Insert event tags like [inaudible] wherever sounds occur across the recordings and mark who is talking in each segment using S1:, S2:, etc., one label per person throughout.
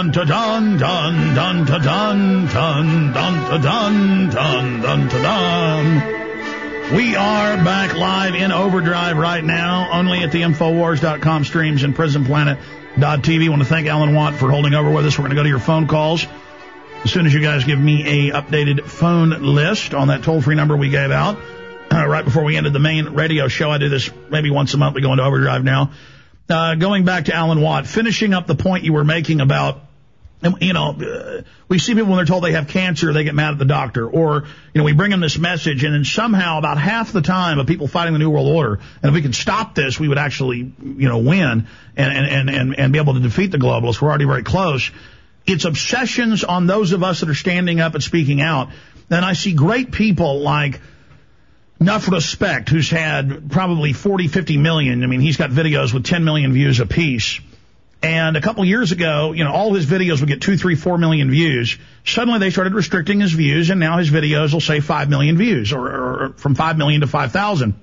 S1: dun dun dun dun dun dun dun dun dun dun dun. We are back live in overdrive right now, only at the Infowars.com streams and PrisonPlanet.tv. Want to thank Alan Watt for holding over with us. We're going to go to your phone calls as soon as you guys give me a updated phone list on that toll free number we gave out uh, right before we ended the main radio show. I do this maybe once a month. We go into overdrive now. Uh, going back to Alan Watt, finishing up the point you were making about you know, uh, we see people when they're told they have cancer, they get mad at the doctor, or you know, we bring them this message, and then somehow about half the time of people fighting the New World Order, and if we could stop this, we would actually, you know, win and and and and be able to defeat the globalists. We're already very close. It's obsessions on those of us that are standing up and speaking out. Then I see great people like enough respect, who's had probably 40, 50 million. I mean, he's got videos with 10 million views apiece. And a couple years ago, you know, all his videos would get two, three, four million views. Suddenly they started restricting his views, and now his videos will say five million views, or, or from five million to five thousand.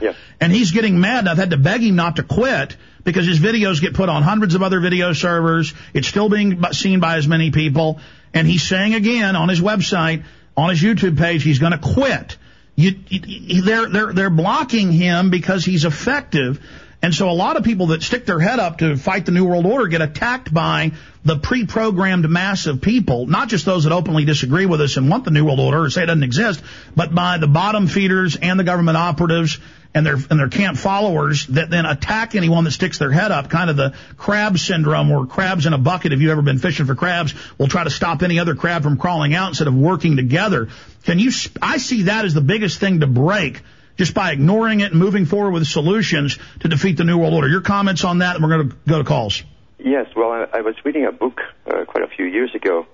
S2: Yeah.
S1: And he's getting mad. I've had to beg him not to quit because his videos get put on hundreds of other video servers. It's still being seen by as many people. And he's saying again on his website, on his YouTube page, he's going to quit. You, you, they're, they're, they're blocking him because he's effective. And so a lot of people that stick their head up to fight the New World Order get attacked by the pre-programmed mass of people, not just those that openly disagree with us and want the New World Order or say it doesn't exist, but by the bottom feeders and the government operatives and their and their camp followers that then attack anyone that sticks their head up, kind of the crab syndrome or crabs in a bucket. If you've ever been fishing for crabs, will try to stop any other crab from crawling out instead of working together. Can you? I see that as the biggest thing to break just by ignoring it and moving forward with solutions to defeat the New World Order. Your comments on that, and we're going to go to calls.
S2: Yes, well, I, I was reading a book uh, quite a few years ago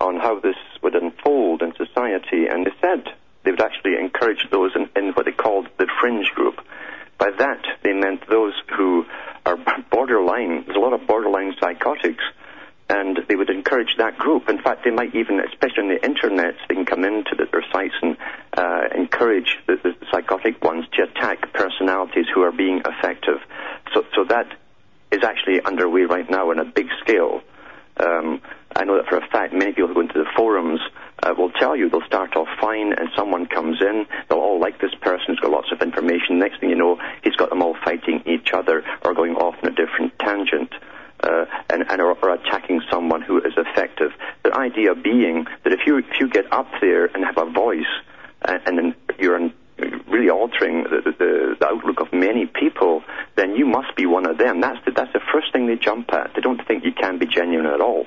S2: on how this would unfold in society, and they said they would actually encourage those in, in what they called the fringe group. By that, they meant those who are borderline, there's a lot of borderline psychotics, and they would encourage that group. In fact, they might even, especially on the internet, they can come into the, their sites and uh, encourage the, the, psychotic ones to attack personalities who are being effective. So, so that is actually underway right now on a big scale. Um, I know that for a fact many people who go into the forums uh, will tell you they'll start off fine and someone comes in, they'll all like this person who's got lots of information. Next thing you know, he's got them all fighting each other or going off in a different tangent. Uh, and, and or, or, attacking someone who is effective. The idea being that if you if you get up there and have a voice, uh, and then you're really altering the, the, the, outlook of many people, then you must be one of them. That's the, that's the first thing they jump at. They don't think you can be genuine at all.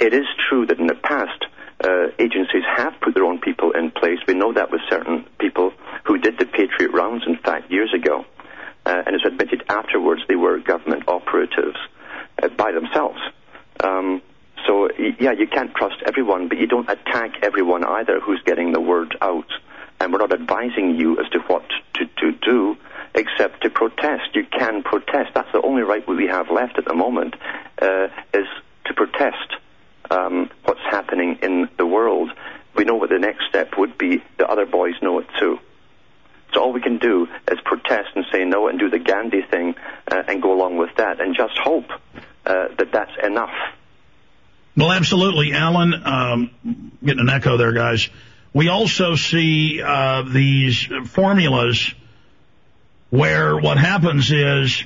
S2: It is true that in the past, uh, agencies have put their own people in place. We know that with certain people who did the Patriot rounds, in fact, years ago. Uh, and it's admitted afterwards they were government operatives by themselves. Um, so, yeah, you can't trust everyone, but you don't attack everyone either who's getting the word out. And we're not advising you as to what to, to do, except to protest. You can protest. That's the only right we have left at the moment, uh, is to protest um, what's happening in the world. We know what the next step would be. The other boys know it too. So all we can do is protest and say no and do the Gandhi thing uh, and go along with that and just hope uh, that that's enough.
S1: Well, absolutely, Alan. Um, getting an echo there, guys. We also see uh, these formulas where what happens is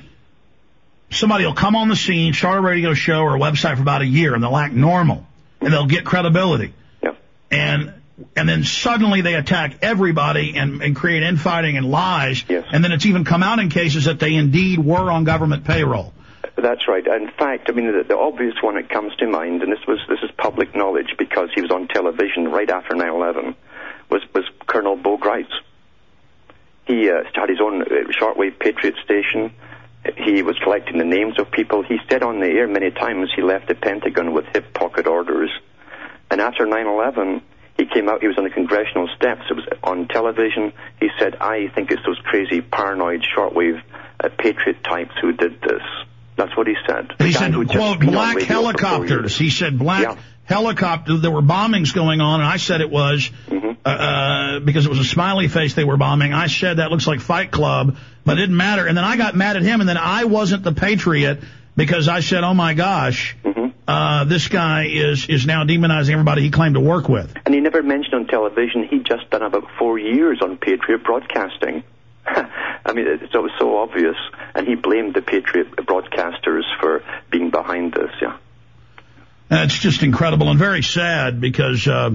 S1: somebody will come on the scene, start a radio show or a website for about a year, and they'll act normal, and they'll get credibility.
S2: Yep.
S1: And and then suddenly they attack everybody and, and create infighting and lies.
S2: Yes.
S1: And then it's even come out in cases that they indeed were on government payroll.
S2: That's right. In fact, I mean, the, the, obvious one that comes to mind, and this was this is public knowledge because he was on television right after 9/11, was was Colonel Bo Gritz. He uh, started his own uh, shortwave Patriot station. He was collecting the names of people. He said on the air many times he left the Pentagon with hip pocket orders. And after 9/11, he came out. He was on the congressional steps. It was on television. He said, "I think it's those crazy, paranoid, shortwave uh, patriot types who did this." That's what he said.
S1: he said, quote, black helicopters. He said black yeah. helicopters. There were bombings going on, and I said it was mm-hmm. uh, uh, because it was a smiley face they were bombing. I said that looks like Fight Club, but it didn't matter. And then I got mad at him, and then I wasn't the patriot because I said, oh, my gosh.
S2: Mm-hmm.
S1: uh, this guy is is now demonizing everybody he claimed to work with.
S2: And he never mentioned on television he'd just done about four years on Patriot Broadcasting. [laughs] I mean, it, it was so obvious, and he blamed the Patriot broadcasters for being behind this. Yeah,
S1: it's just incredible and very sad because. Uh,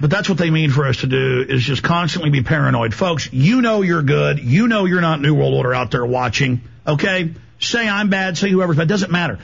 S1: but that's what they mean for us to do is just constantly be paranoid. Folks, you know you're good. You know you're not New World Order out there watching. Okay? Say I'm bad, say whoever's bad. Doesn't matter.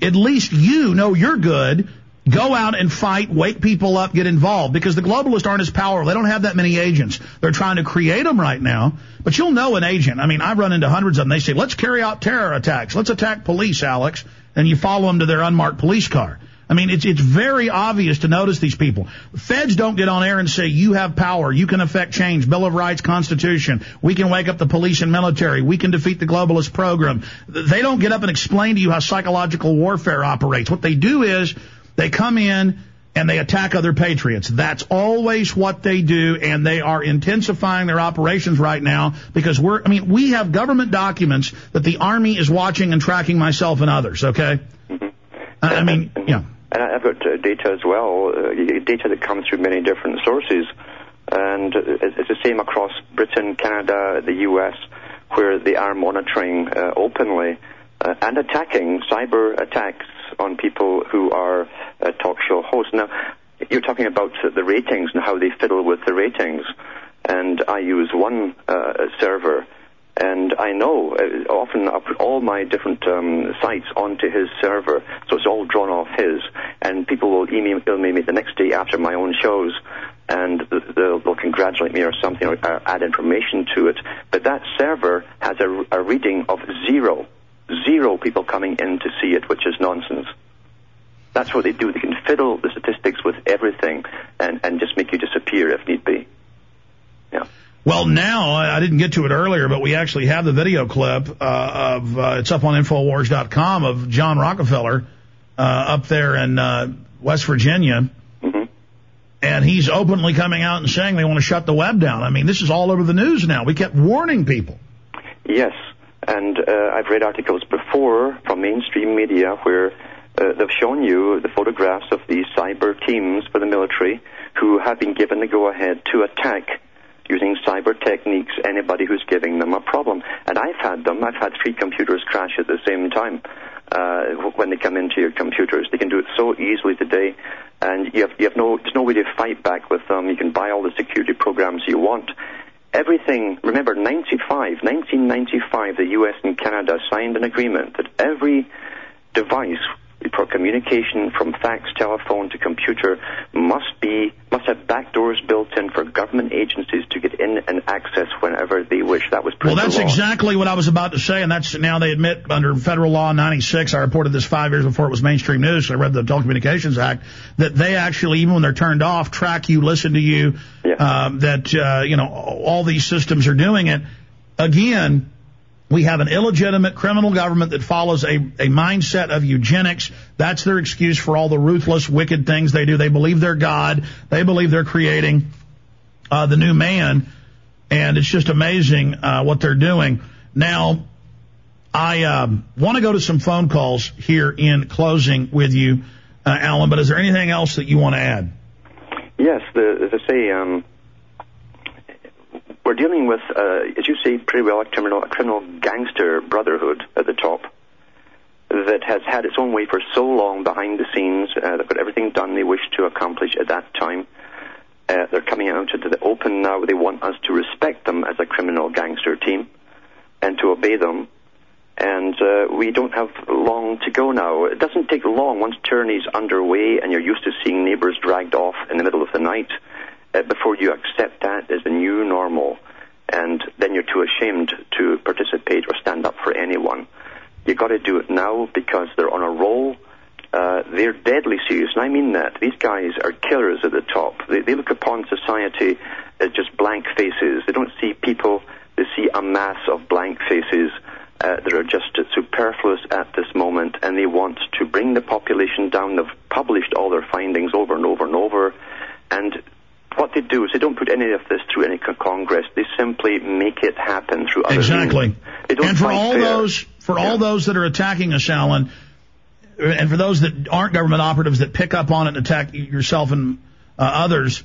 S1: At least you know you're good. Go out and fight, wake people up, get involved because the globalists aren't as powerful. They don't have that many agents. They're trying to create them right now. But you'll know an agent. I mean, I've run into hundreds of them. They say, let's carry out terror attacks. Let's attack police, Alex. And you follow them to their unmarked police car. I mean, it's it's very obvious to notice these people. Feds don't get on air and say you have power, you can affect change, Bill of Rights, Constitution. We can wake up the police and military. We can defeat the globalist program. They don't get up and explain to you how psychological warfare operates. What they do is they come in and they attack other patriots. That's always what they do, and they are intensifying their operations right now because we're, I mean, we have government documents that the Army is watching and tracking myself and others, okay? Mm-hmm. I mean, yeah.
S2: And I've got uh, data as well, uh, data that comes through many different sources. And it's the same across Britain, Canada, the US, where they are monitoring uh, openly uh, and attacking cyber attacks on people who are uh, talk show hosts. Now, you're talking about the ratings and how they fiddle with the ratings. And I use one uh, server and I know uh, often I put all my different um, sites onto his server, so it's all drawn off his. And people will email me the next day after my own shows, and they'll, they'll congratulate me or something, or add information to it. But that server has a, a reading of zero, zero people coming in to see it, which is nonsense. That's what they do. They can fiddle the statistics with everything and, and just make you disappear if need be. Yeah.
S1: Well, now I didn't get to it earlier, but we actually have the video clip uh, of uh, it's up on Infowars.com of John Rockefeller uh, up there in uh, West Virginia, mm-hmm. and he's openly coming out and saying they want to shut the web down. I mean, this is all over the news now. We kept warning people.
S2: Yes, and uh, I've read articles before from mainstream media where uh, they've shown you the photographs of these cyber teams for the military who have been given the go-ahead to attack using cyber techniques anybody who's giving them a problem. And I've had them. I've had three computers crash at the same time uh, when they come into your computers. They can do it so easily today, and you have, you have no there's no way to fight back with them. You can buy all the security programs you want. Everything, remember, 95, 1995, the US and Canada signed an agreement that every device for communication from fax, telephone to computer must be must have backdoors built in for government agencies to get in and access whenever they wish. That was
S1: well. That's exactly what I was about to say, and that's now they admit under federal law 96. I reported this five years before it was mainstream news. So I read the Telecommunications Act that they actually, even when they're turned off, track you, listen to you. Yeah. Um, that uh, you know all these systems are doing it. Again, we have an illegitimate criminal government that follows a, a mindset of eugenics. That's their excuse for all the ruthless, wicked things they do. They believe they're God. They believe they're creating uh, the new man. And it's just amazing uh, what they're doing. Now, I um, want to go to some phone calls here in closing with you, uh, Alan, but is there anything else that you want to add?
S2: Yes, the, I say, um, we're dealing with, uh, as you say, pretty well a criminal, a criminal gangster brotherhood at the top that has had its own way for so long behind the scenes. Uh, they've got everything done they wish to accomplish at that time. Uh, they're coming out into the open now. They want us to respect them as a criminal gangster team and to obey them. And uh, we don't have long to go now. It doesn't take long once tyranny's underway and you're used to seeing neighbors dragged off in the middle of the night before you accept that as the new normal, and then you're too ashamed to participate or stand up for anyone. You've got to do it now because they're on a roll. Uh, they're deadly serious, and I mean that. These guys are killers at the top. They, they look upon society as just blank faces. They don't see people, they see a mass of blank faces uh, that are just superfluous at this moment, and they want to bring the population down. They've published all their findings over and over and over, and what they do is they don't put any of this through any Congress. They simply make it happen through other
S1: exactly. And for all fair. those for yeah. all those that are attacking us, Alan, and for those that aren't government operatives that pick up on it and attack yourself and uh, others,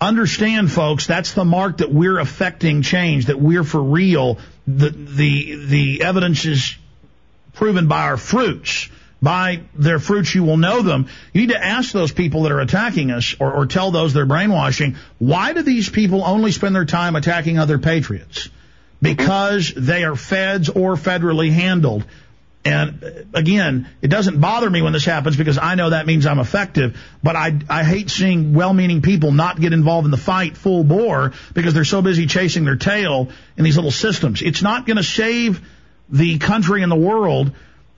S1: understand, folks, that's the mark that we're affecting change, that we're for real. The the the evidence is proven by our fruits. By their fruits you will know them. You need to ask those people that are attacking us or, or tell those they're brainwashing, why do these people only spend their time attacking other patriots? Because they are feds or federally handled. And uh, again, it doesn't bother me when this happens because I know that means I'm effective. But I, I hate seeing well-meaning people not get involved in the fight full bore because they're so busy chasing their tail in these little systems. It's not going to save the country and the world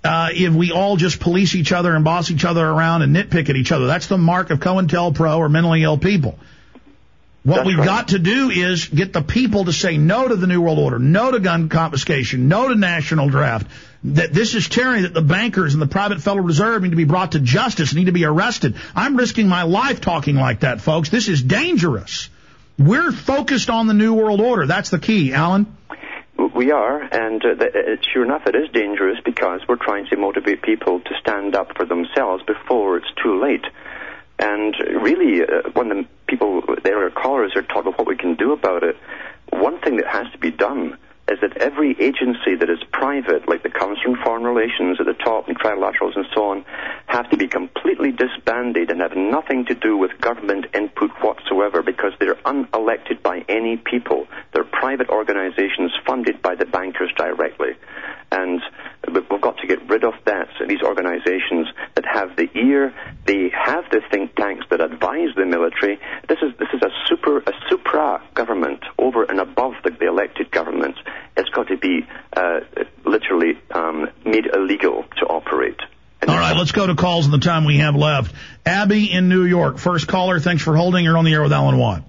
S1: uh, if we all just police each other and boss each other around and nitpick at each other. That's the mark of COINTELPRO or mentally ill people. What
S2: That's
S1: we've
S2: right.
S1: got to do is get the people to say no to the New World Order, no to gun confiscation, no to national draft, that this is tyranny, that the bankers and the private Federal Reserve need to be brought to justice, need to be arrested. I'm risking my life talking like that, folks. This is dangerous. We're focused on the New World Order. That's the key, Alan.
S2: We are, and uh, th- uh, sure enough, it is dangerous because we're trying to motivate people to stand up for themselves before it's too late. And really, uh, when the people, their callers, are talking about what we can do about it, one thing that has to be done is that every agency that is private, like the Council on Foreign Relations at the top and trilaterals and so on, have to be completely disbanded and have nothing to do with government input whatsoever because they're unelected by any people. They're private organizations funded by the bankers directly. And we've got to get rid of that. So these organizations that have the ear, they have the think tanks that advise the military. This is this is a super a supra government over and above the, the elected government. It's got to be uh, literally um, made illegal to operate. And
S1: All right, let's go to calls in the time we have left. Abby in New York, first caller. Thanks for holding. You're on the air with Alan Watt.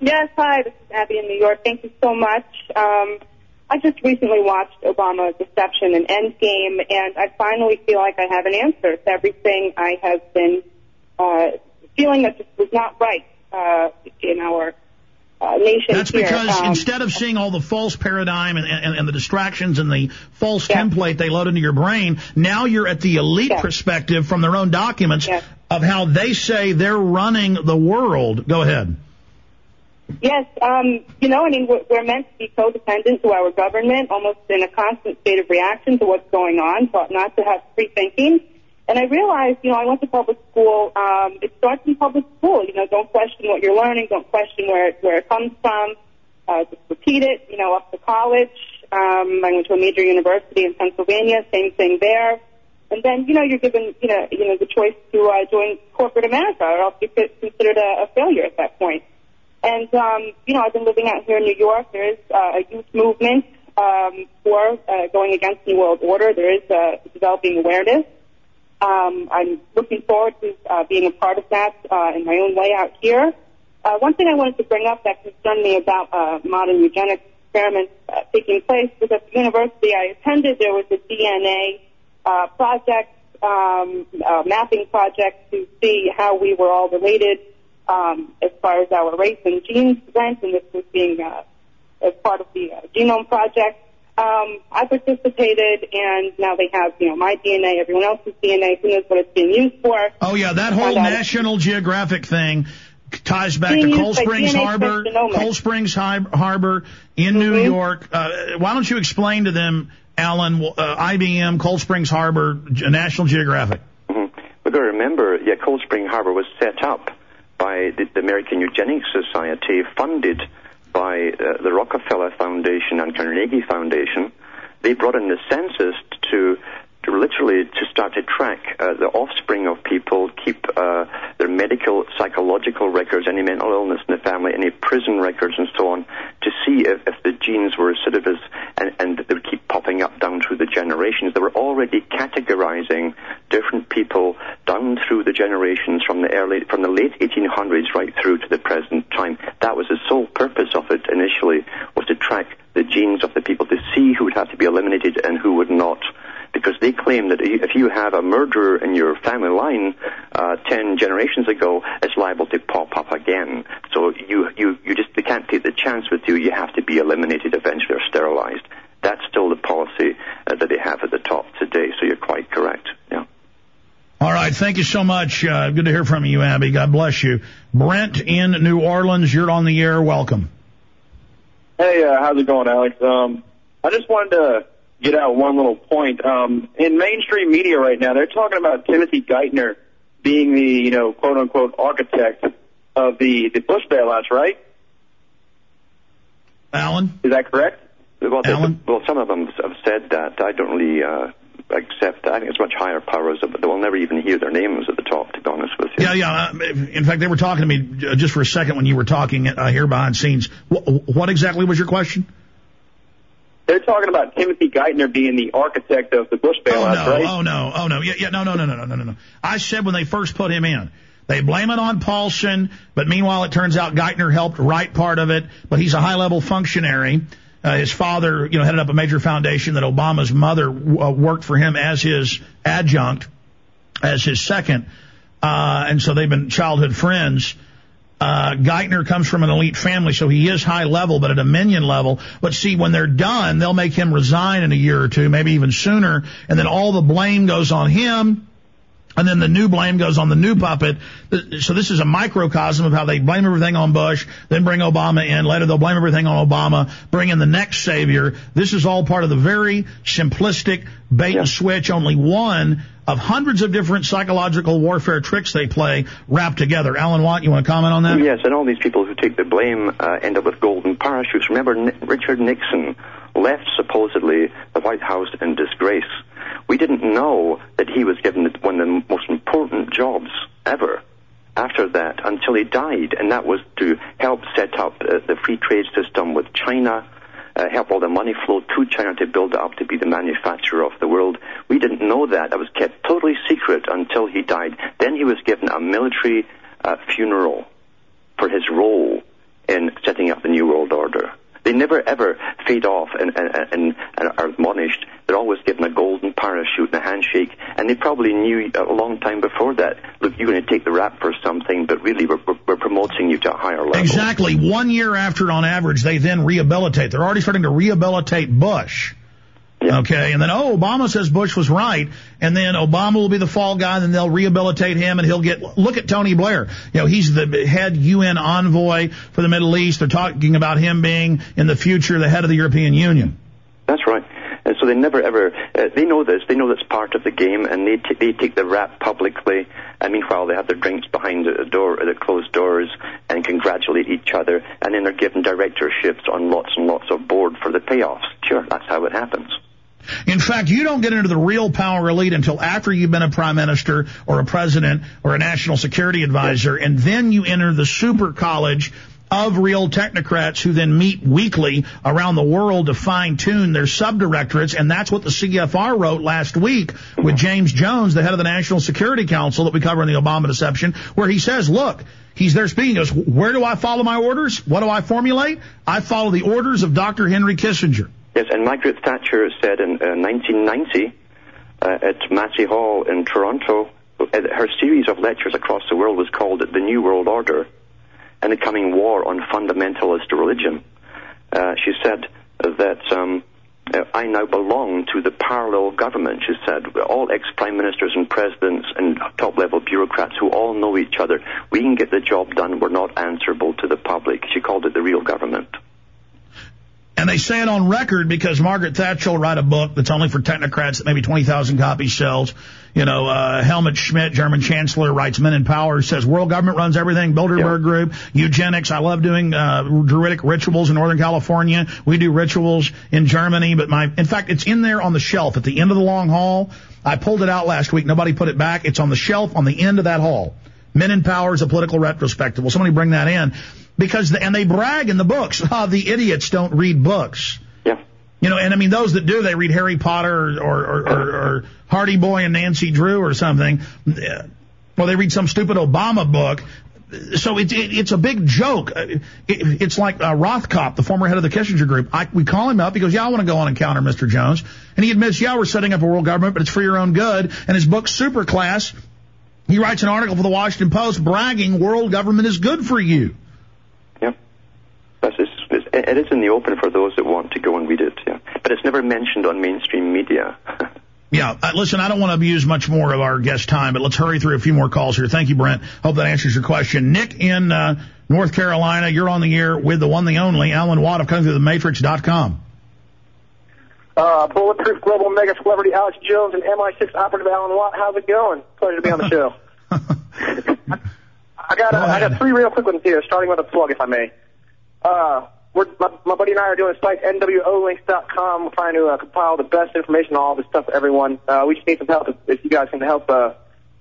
S3: Yes, hi, this is Abby in New York. Thank you so much. Um, I just recently watched Obama's Deception and Endgame, and I finally feel like I have an answer to everything I have been uh, feeling that just was not right uh, in our uh, nation
S1: That's
S3: here.
S1: because
S3: Um,
S1: instead of seeing all the false paradigm and, and, and the distractions and the false
S3: Yeah.
S1: template they load into your brain, now you're at the elite
S3: Yeah.
S1: perspective from their own documents
S3: Yeah.
S1: of how they say they're running the world. Go ahead.
S3: Yes, um, you know, I mean, we're, we're meant to be codependent to our government, almost in a constant state of reaction to what's going on, taught not to have free thinking. And I realized, you know, I went to public school. Um, it starts in public school. You know, don't question what you're learning. Don't question where it, where it comes from. Uh, just repeat it. You know, up to college. Um, I went to a major university in Pennsylvania. Same thing there. And then, you know, you're given, you know, you know, the choice to uh, join corporate America, or else you're considered a, a failure at that point. And, um, you know, I've been living out here in New York. There is uh, a youth movement um, for uh, going against New World Order. There is uh, developing awareness. Um, I'm looking forward to uh, being a part of that uh, in my own way out here. Uh, one thing I wanted to bring up that concerned me about uh, modern eugenics experiments uh, taking place was at the university I attended, there was a DNA uh, project, um, uh, mapping project to see how we were all related as far as our race and genes went, and this was being uh, as part of the uh, genome project. Um, I participated, and now they have, you know, my DNA, everyone else's DNA. Who knows what it's being used for?
S1: Oh yeah, that whole
S3: Found out-
S1: National Geographic thing ties back to Cold Springs Harbor,
S3: genomics.
S1: Cold Springs Hi- Harbor in New
S3: Mhm.
S1: York. Uh, why don't you explain to them, Alan, uh, IBM, Cold Springs Harbor, G- National Geographic?
S2: We've got to remember, yeah, Cold Spring Harbor was set up by the, the American Eugenics Society, funded by uh, the Rockefeller Foundation and Carnegie Foundation. They brought in the census to, literally to start to track uh, the offspring of people, keep uh, their medical, psychological records, any mental illness in the family, any prison records, and so on, to see if, if the genes were recidivist, and, and they would keep popping up down through the generations. They were already categorizing different people down through the generations from the early, from the late 1800s right through to the present time. That was the sole purpose of it initially, was to track the genes of the people to see who would have to be eliminated and who would not. Because they claim that if you have a murderer in your family line uh, ten generations ago, it's liable to pop up again. So you, you, you just they can't take the chance with you. You have to be eliminated eventually or sterilized. That's still the policy uh, that they have at the top today. So you're quite correct. Yeah.
S1: All right. Thank you so much. Uh, good to hear from you, Abby. God bless you. Brent in New Orleans, you're on the air. Welcome.
S4: Hey, uh, how's it going, Alex? Um, I just wanted to get out one little point. Um, in mainstream media right now, they're talking about Timothy Geithner being the, you know, quote unquote architect of the, the Bush bailouts, right?
S1: Alan?
S4: Is that correct?
S2: Well,
S1: Alan?
S2: well, some of them have said that. I don't really uh, accept that. I think it's much higher powers, but they will never even hear their names at the top, to be honest with you.
S1: Yeah, yeah. uh, In fact, they were talking to me uh, just for a second when you were talking uh, here behind scenes. Wh- what exactly was your question?
S4: They're talking about Timothy Geithner being the architect of the Bush
S1: oh,
S4: bailout, oh,
S1: no,
S4: right?
S1: Oh, no, oh, no. Yeah, yeah, no, no, no, no, no, no, no. I said when they first put him in, they blame it on Paulson, but meanwhile it turns out Geithner helped write part of it, but he's a high-level functionary. Uh, his father, you know, headed up a major foundation that Obama's mother uh, worked for him as his adjunct, as his second, uh, and so they've been childhood friends. Uh, Geithner comes from an elite family, so he is high level, but at a minion level. But see, when they're done, they'll make him resign in a year or two, maybe even sooner, and then all the blame goes on him. And then the new blame goes on the new puppet. So this is a microcosm of how they blame everything on Bush, then bring Obama in. Later they'll blame everything on Obama, bring in the next savior. This is all part of the very simplistic bait and switch, only one of hundreds of different psychological warfare tricks they play wrapped together. Alan Watt, you want to comment on that?
S2: Yes, and all these people who take the blame uh, end up with golden parachutes. Remember, Ni- Richard Nixon left supposedly the White House in disgrace. We didn't know that he was given one of the most important jobs ever after that until he died, and that was to help set up uh, the free trade system with China. Uh, help all the money flow to China to build it up to be the manufacturer of the world. We didn't know that. That was kept totally secret until he died. Then he was given a military uh, funeral for his role in setting up the New World Order. They never ever fade off and, and, and, and are admonished. They're always given a golden parachute and a handshake. And they probably knew a long time before that, look, you're going to take the rap for something, but really we're, we're, promoting you to a higher level.
S1: Exactly. One year after, on average, they then rehabilitate. They're already starting to rehabilitate Bush. Okay, and then oh, Obama says Bush was right, and then Obama will be the fall guy, and then they'll rehabilitate him, and he'll get. Look at Tony Blair. You know, he's the head UN envoy for the Middle East. They're talking about him being in the future the head of the European Union.
S2: That's right. And so they never ever, uh, they know this, they know that's part of the game, and they, t- they take the rap publicly, and meanwhile they have their drinks behind the door, the closed doors, and congratulate each other, and then they're given directorships on lots and lots of board for the payoffs. Sure, that's how it happens.
S1: In fact, you don't get into the real power elite until after you've been a prime minister or a president or a national security advisor, and then you enter the super college of real technocrats who then meet weekly around the world to fine tune their subdirectorates. And that's what the CFR wrote last week with James Jones, the head of the National Security Council that we cover in the Obama deception, where he says, look, he's there speaking, he goes, where do I follow my orders? What do I formulate? I follow the orders of Dr. Henry Kissinger.
S2: Yes, and Margaret Thatcher said in uh, 1990 uh, at Massey Hall in Toronto, uh, her series of lectures across the world was called The New World Order and the Coming War on Fundamentalist Religion. Uh, she said that um, uh, I now belong to the parallel government, she said. All ex-prime ministers and presidents and top-level bureaucrats who all know each other. We can get the job done. We're not answerable to the public. She called it the real government.
S1: And they say it on record because Margaret Thatcher will write a book that's only for technocrats that maybe 20,000 copies sells. You know, uh, Helmut Schmidt, German chancellor, writes Men in Power, says world government runs everything, Bilderberg
S2: Yeah.
S1: Group, eugenics. I love doing, uh, druidic rituals in Northern California. We do rituals in Germany, but my, in fact, it's in there on the shelf at the end of the long hall. I pulled it out last week. Nobody put it back. It's on the shelf on the end of that hall. Men in Power is a political retrospective. Will somebody bring that in? Because, the, and they brag in the books, [laughs] ah, the idiots don't read books.
S2: Yeah.
S1: You know, and I mean, those that do, they read Harry Potter or, or, or, or, Hardy Boy and Nancy Drew or something. Well, they read some stupid Obama book. So it, it, it's a big joke. It, it's like uh, Rothkopf, the former head of the Kissinger Group. I, we call him up. He goes, "Yeah, I want to go on and counter Mr. Jones." And he admits, "Yeah, we're setting up a world government, but it's for your own good." And his book, Superclass, he writes an article for the Washington Post bragging, "World government is good for you."
S2: Yeah. That's it's, it's it, it is in the open for those that want to go and read it. Yeah, but it's never mentioned on mainstream media. [laughs]
S1: Yeah, uh, listen, I don't want to abuse much more of our guest time, but let's hurry through a few more calls here. Thank you, Brent. Hope that answers your question. Nick in uh, North Carolina, you're on the air with the one, the only, Alan Watt of CuttingThroughTheMatrix.com.
S5: Uh, Bulletproof Global Mega Celebrity Alex Jones and MI6 Operative Alan Watt. How's it going? Pleasure to be on the [laughs] show. [laughs] I got uh, I got three real quick ones here, starting with a plug, if I may. Uh, we're, my, my buddy and I are doing a site, nwolinks.com. We're trying to uh, compile the best information on all this stuff for everyone. Uh, we just need some help. If, if you guys can help, uh,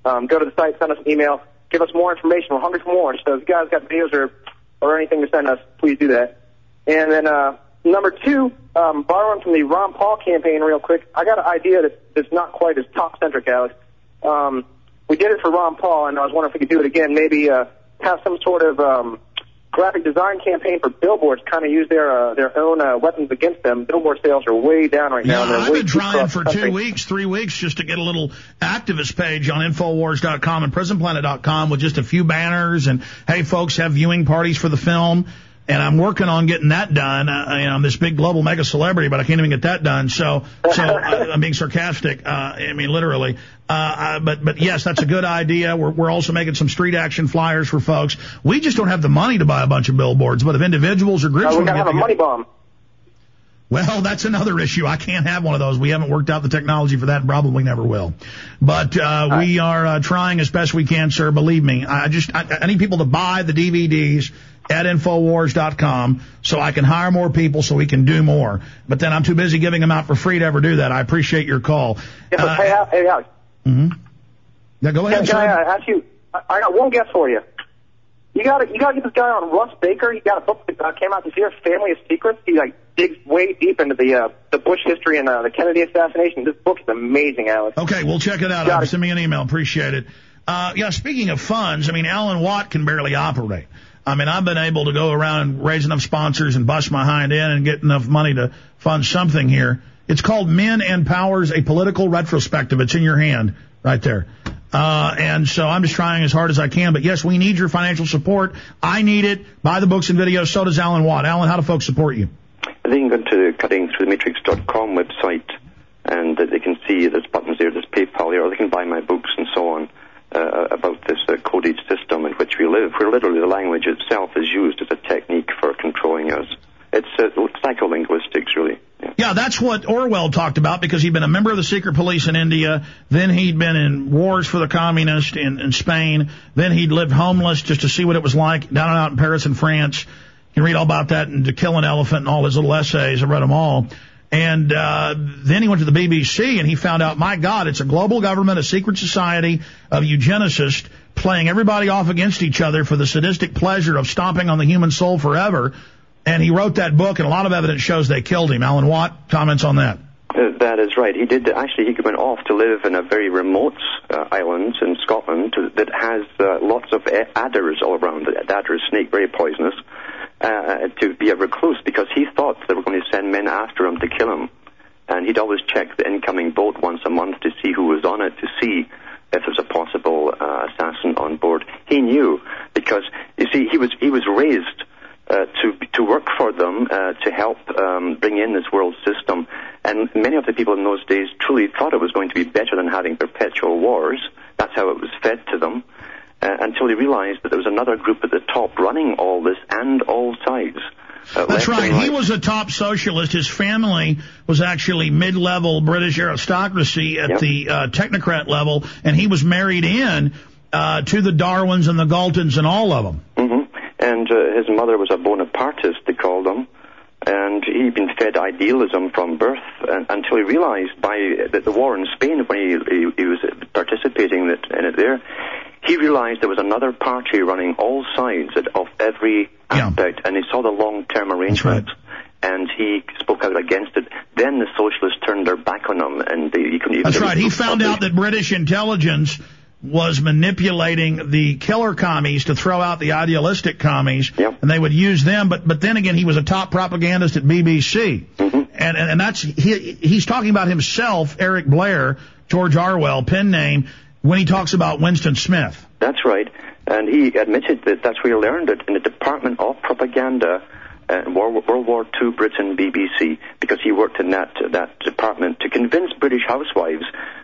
S5: um, go to the site, send us an email, give us more information. We're hungry for more. So if you guys got videos or, or anything to send us, please do that. And then, uh, number two, um, borrowing from the Ron Paul campaign real quick, I got an idea that, that's not quite as top-centric, Alex. Um, we did it for Ron Paul, and I was wondering if we could do it again. Maybe, uh, have some sort of, um, graphic design campaign for billboards kind of use their uh, their own uh, weapons against them. Billboard sales are way down right now.
S1: Yeah, I've been trying for two weeks, three weeks, just to get a little activist page on Infowars.com and PrisonPlanet.com with just a few banners and, hey, folks, have viewing parties for the film. And I'm working on getting that done. Uh, you know, I'm this big global mega celebrity, but I can't even get that done. So, so [laughs] uh, I'm being sarcastic. Uh, I mean, literally. Uh, uh, but, but yes, that's a good idea. We're, we're also making some street action flyers for folks. We just don't have the money to buy a bunch of billboards, but if individuals or groups
S5: we
S1: want to
S5: have a money bomb.
S1: well, that's another issue. I can't have one of those. We haven't worked out the technology for that and probably never will. But, uh, we are, uh, trying as best we can, sir. Believe me. I just, I, I need people to buy the DVDs at Infowars.com so I can hire more people so we can do more. But then I'm too busy giving them out for free to ever do that. I appreciate your call.
S5: Yeah,
S1: Uh,
S5: hey, Al- hey, Alex,
S1: mhm. Yeah, go ahead,
S5: can I uh, ask you? I, got one guess for you. You gotta you gotta get this guy on Russ Baker. He got a book that uh, came out this year, Family of Secrets. He like digs way deep into the uh, the Bush history and uh, the Kennedy assassination. This book is amazing, Alex.
S1: Okay, we'll check it out.
S5: Got.
S1: Send me an email. Appreciate it. Uh, yeah, speaking of funds, I mean, Alan Watt can barely operate. I mean, I've been able to go around and raise enough sponsors and bust my hind end and get enough money to fund something here. It's called Men and Powers, a political retrospective. It's in your hand right there. Uh, and so I'm just trying as hard as I can. But yes, we need your financial support. I need it. Buy the books and videos. So does Alan Watt. Alan, how do folks support you?
S2: They can go to the cuttingthroughthematrix.com website and they can see there's buttons there, there's PayPal there, or they can buy my books and so on uh, about this uh, coded system in which we live, where literally the language itself is used as a technique for controlling us. It's uh, psycholinguistics, really. Yeah.
S1: Yeah, that's what Orwell talked about because he'd been a member of the secret police in India. Then he'd been in wars for the communists in, in Spain. Then he'd lived homeless just to see what it was like down and out in Paris and France. You can read all about that and To Kill an Elephant and all his little essays. I read them all. And uh, then he went to the BBC and he found out, my God, it's a global government, a secret society of eugenicists playing everybody off against each other for the sadistic pleasure of stomping on the human soul forever. And he wrote that book, and a lot of evidence shows they killed him. Alan Watt, comments on that.
S2: Uh, that is right. He did actually. He went off to live in a very remote uh, island in Scotland that has uh, lots of adders all around. The adder snake, very poisonous. Uh, to be a recluse because he thought they were going to send men after him to kill him, and he'd always check the incoming boat once a month to see who was on it to see if there's a possible uh, assassin on board. He knew because you see he was he was raised uh, to to work for them uh, to help um, bring in this world system. And many of the people in those days truly thought it was going to be better than having perpetual wars. That's how it was fed to them. Uh, until he realized that there was another group at the top running all this and all sides. Uh,
S1: That's right. He was a top socialist. His family was actually mid-level British aristocracy at
S2: Yep.
S1: the uh, technocrat level, and he was married in uh, to the Darwins and the Galtons and all of them.
S2: hmm And uh, his mother was a Bonapartist, they called him. And he'd been fed idealism from birth and, until he realized by that the war in Spain, when he, he, he was participating in in it there, he realized there was another party running all sides of every
S1: Yeah.
S2: aspect, and he saw the long-term arrangement. And he spoke out against it. Then the socialists turned their back on him, and they, he couldn't even.
S1: That's right. He found out that British intelligence was manipulating the killer commies to throw out the idealistic commies,
S2: Yep.
S1: and they would use them. But but then again, he was a top propagandist at BBC,
S2: Mm-hmm.
S1: and, and and that's he he's talking about himself, Eric Blair, George Orwell, pen name, when he talks about Winston Smith.
S2: That's right. And he admitted that that's where he learned it in the Department of Propaganda uh, World, World War II Britain BBC because he worked in that that department to convince British housewives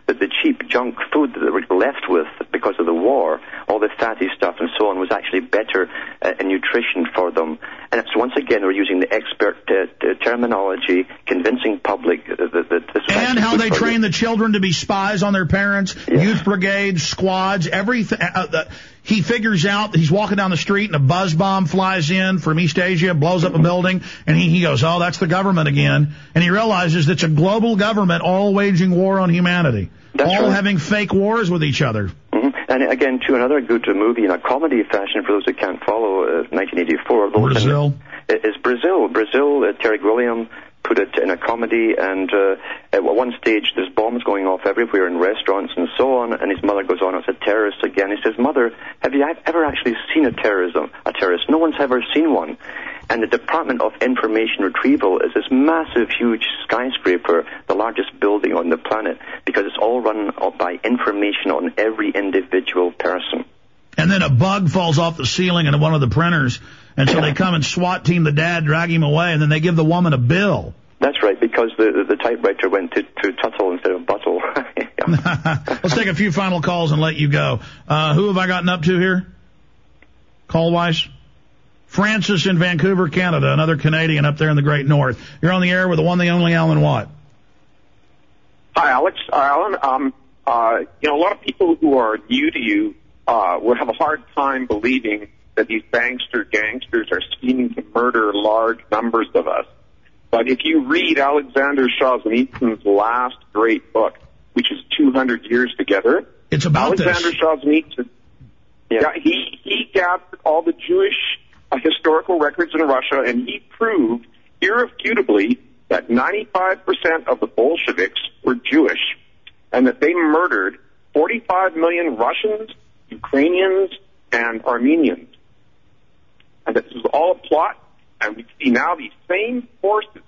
S2: that the cheap junk food that they were left with because of the war, all the fatty stuff and so on, was actually better uh, in nutrition for them. And it's once again we're using the expert uh, terminology, convincing public that, that this was
S1: and how they train
S2: you.
S1: the children to be spies on their parents,
S2: Yeah.
S1: youth brigades, squads, everything. Uh, uh, he figures out that he's walking down the street and a buzz bomb flies in from East Asia, blows up a building, and he, he goes, "Oh, that's the government again." And he realizes it's a global government all waging war on humanity,
S2: That's
S1: all
S2: right.
S1: having fake wars with each other.
S2: Mhm. And again, to another good movie in a comedy fashion for those who can't follow, uh, 1984. those in-
S1: Brazil.
S2: It is Brazil. Brazil, uh, Terry Gilliam put it in a comedy, and uh, at one stage there's bombs going off everywhere in restaurants and so on, and his mother goes on, it's a terrorist again. He says, Mother, have you ever actually seen a terrorism, a terrorist? No one's ever seen one. And the Department of Information Retrieval is this massive, huge skyscraper, the largest building on the planet, because it's all run by information on every individual person.
S1: And then a bug falls off the ceiling into one of the printers, and so they come and SWAT team the dad, drag him away, and then they give the woman a bill.
S2: That's right, because the the, typewriter went to, to Tuttle instead of Buttle. [laughs] [laughs]
S1: Let's take a few final calls and let you go. Uh, who have I gotten up to here? Call wise? Francis in Vancouver, Canada, another Canadian up there in the Great North. You're on the air with the one, the only Alan Watt.
S6: Hi, Alex. Uh, Alan, um, uh, you know, a lot of people who are new to you uh, would have a hard time believing that these bankster gangsters are scheming to murder large numbers of us. But if you read Alexander Solzhenitsyn's last great book, which is 200 Years Together,
S1: It's about
S6: Alexander
S1: this.
S6: Solzhenitsyn,
S2: Yeah.
S6: yeah, he he gathered all the Jewish historical records in Russia, and he proved irrefutably that 95% of the Bolsheviks were Jewish, and that they murdered 45 million Russians, Ukrainians, and Armenians, and that this was all a plot. And we see now these same forces,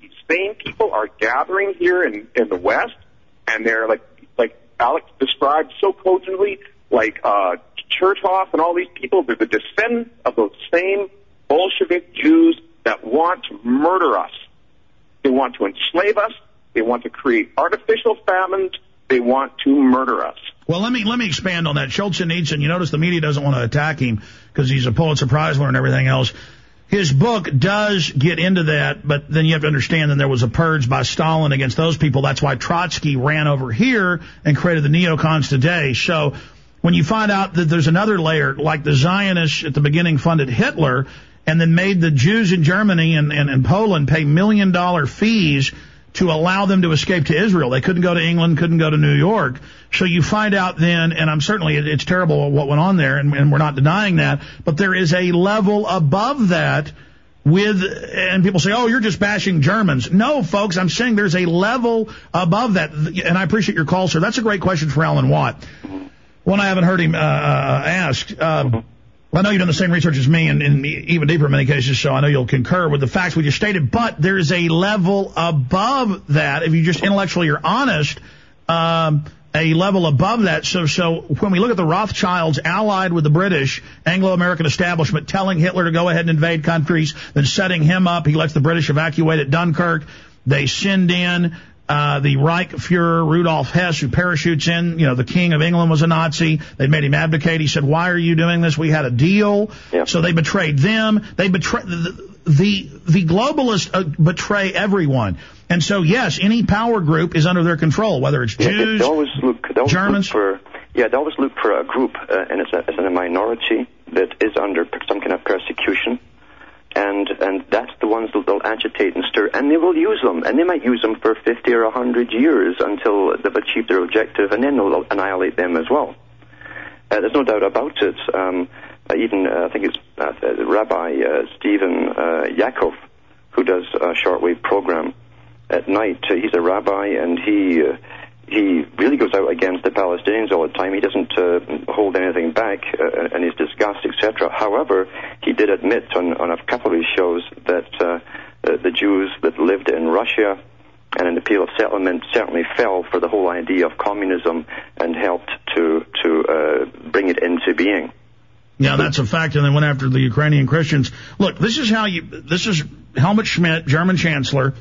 S6: these same people are gathering here in, in the West, and they're like, like Alex described so cogently, like uh, Chertoff and all these people, they're the descendants of those same Bolshevik Jews that want to murder us. They want to enslave us. They want to create artificial famines. They want to murder us.
S1: Well, let me let me expand on that. Solzhenitsyn, you notice the media doesn't want to attack him because he's a Pulitzer Prize winner and everything else. His book does get into that, but then you have to understand that there was a purge by Stalin against those people. That's why Trotsky ran over here and created the neocons today. So when you find out that there's another layer, like the Zionists at the beginning funded Hitler and then made the Jews in Germany and, and, and Poland pay million dollar fees to allow them to escape to Israel. They couldn't go to England, couldn't go to New York. So you find out then, and I'm certainly, it's terrible what went on there, and, and we're not denying that, but there is a level above that with, and people say, oh, you're just bashing Germans. No, folks, I'm saying there's a level above that, and I appreciate your call, sir. That's a great question for Alan Watt. One I haven't heard him uh, uh, ask. Uh, I know you've done the same research as me, and, and even deeper in many cases, so I know you'll concur with the facts we just stated. But there is a level above that. If you just intellectually are honest, um, a level above that. So, so when we look at the Rothschilds allied with the British Anglo-American establishment, telling Hitler to go ahead and invade countries, then setting him up, he lets the British evacuate at Dunkirk. They send in uh, the Reich Fuhrer Rudolf Hess, who parachutes in. You know, the King of England was a Nazi. They made him abdicate. He said, "Why are you doing this? We had a deal." So they betrayed them. They betray the the, the globalists uh, betray everyone. And so, yes, any power group is under their control, whether it's
S2: Yeah,
S1: Jews.
S2: they always look. They always
S1: Germans?
S2: look for. Yeah, they always look for a group, uh, and it's a, it's a minority that is under some kind of persecution, and and that's the ones that they'll agitate and stir, and they will use them, and they might use them for fifty or hundred years until they've achieved their objective, and then they'll annihilate them as well. Uh, there's no doubt about it. Um, uh, even uh, I think it's uh, Rabbi uh, Stephen uh, Yaakov, who does a shortwave program at night. Uh, he's a rabbi, and he uh, he really goes out against the Palestinians all the time. He doesn't uh, hold anything back, uh, and he's disgust, etc. However, he did admit on on a couple of his shows that uh, the, the Jews that lived in Russia and an appeal of settlement certainly fell for the whole idea of communism and helped to to uh, bring it into being.
S1: Yeah, that's a fact. And they went after the Ukrainian Christians. Look, this is how you, this is Helmut Schmidt, German Chancellor,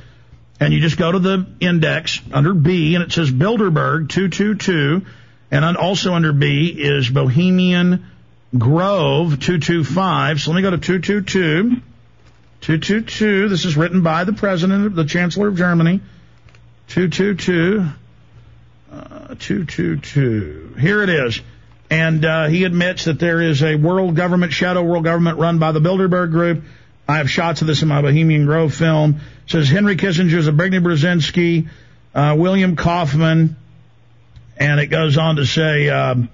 S1: and you just go to the index under B and it says Bilderberg 222. And also under B is Bohemian Grove 225. So let me go to 222. 222. This is written by the president, the chancellor of Germany. 222. Uh, 222. Here it is. And uh, he admits that there is a world government, shadow world government run by the Bilderberg Group. I have shots of this in my Bohemian Grove film. It says Henry Kissinger, Zbigniew Brzezinski, uh, William Kaufman, and it goes on to say um,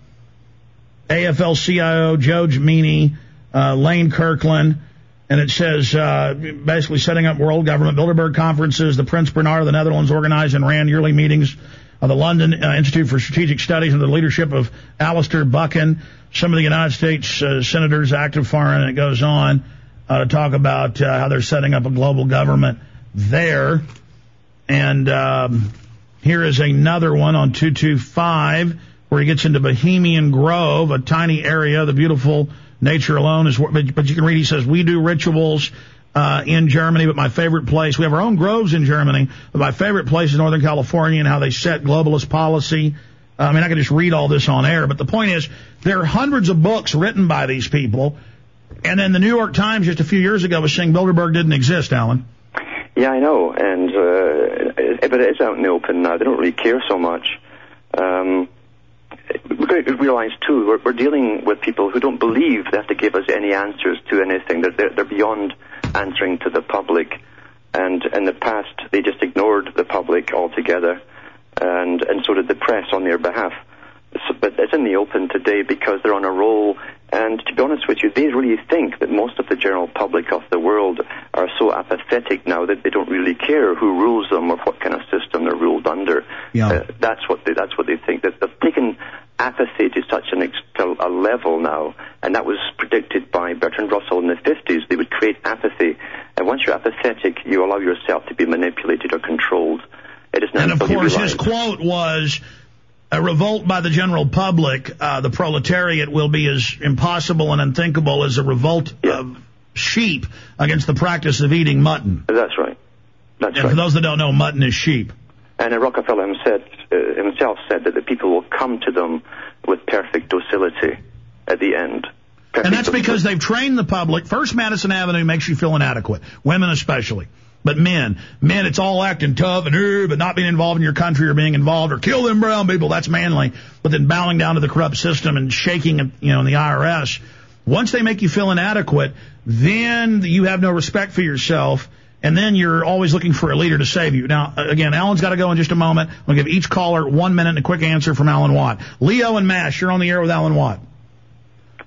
S1: AFL-CIO Joe Meany, uh, Lane Kirkland, and it says uh, basically setting up world government Bilderberg conferences. The Prince Bernhard of the Netherlands organized and ran yearly meetings of the London uh, Institute for Strategic Studies under the leadership of Alistair Buchan. Some of the United States uh, senators active foreign, and it goes on uh, to talk about uh, how they're setting up a global government there. And um, here is another one on 225 where he gets into Bohemian Grove, a tiny area. The beautiful nature alone is, but, but you can read, he says, we do rituals, uh, in Germany, but my favorite place, we have our own groves in Germany, but my favorite place is Northern California and how they set globalist policy. I mean, I could just read all this on air, but the point is, there are hundreds of books written by these people, and then the New York Times just a few years ago was saying Bilderberg didn't exist, Alan.
S2: Yeah, I know, and uh, but it is out in the open now. They don't really care so much. Um, we've got to realize too, we're, we're, dealing with people who don't believe they have to give us any answers to anything. They're, they're, they're beyond answering to the public, and in the past they just ignored the public altogether, and and so did the press on their behalf. So, but it's in the open today because they're on a roll and to be honest with you, they really think that most of the general public of the world are so apathetic now that they don't really care who rules them or what kind of system they're ruled under.
S1: Yeah. Uh,
S2: that's what they, that's what they think. That they've taken apathy to such an ex- a level now, and that was predicted by Bertrand Russell in the 50s. They would create apathy, and once you're apathetic, you allow yourself to be manipulated or controlled. It is
S1: and of course, his quote was a revolt by the general public, uh, the proletariat, will be as impossible and unthinkable as a revolt yeah. of sheep against the practice of eating mutton.
S2: That's right. That's
S1: and
S2: right.
S1: For those that don't know, mutton is sheep.
S2: And Rockefeller himself, uh, himself said that the people will come to them with perfect docility at the end.
S1: Perfect and that's because they've trained the public. First Madison Avenue makes you feel inadequate, women especially. But men, men, it's all acting tough and uh, but not being involved in your country or being involved or kill them brown people. That's manly. But then bowing down to the corrupt system and shaking, you know, in the IRS. Once they make you feel inadequate, then you have no respect for yourself. And then you're always looking for a leader to save you. Now, again, Alan's got to go in just a moment. I'm going to give each caller one minute and a quick answer from Alan Watt. Leo and Mash, you're on the air with Alan Watt.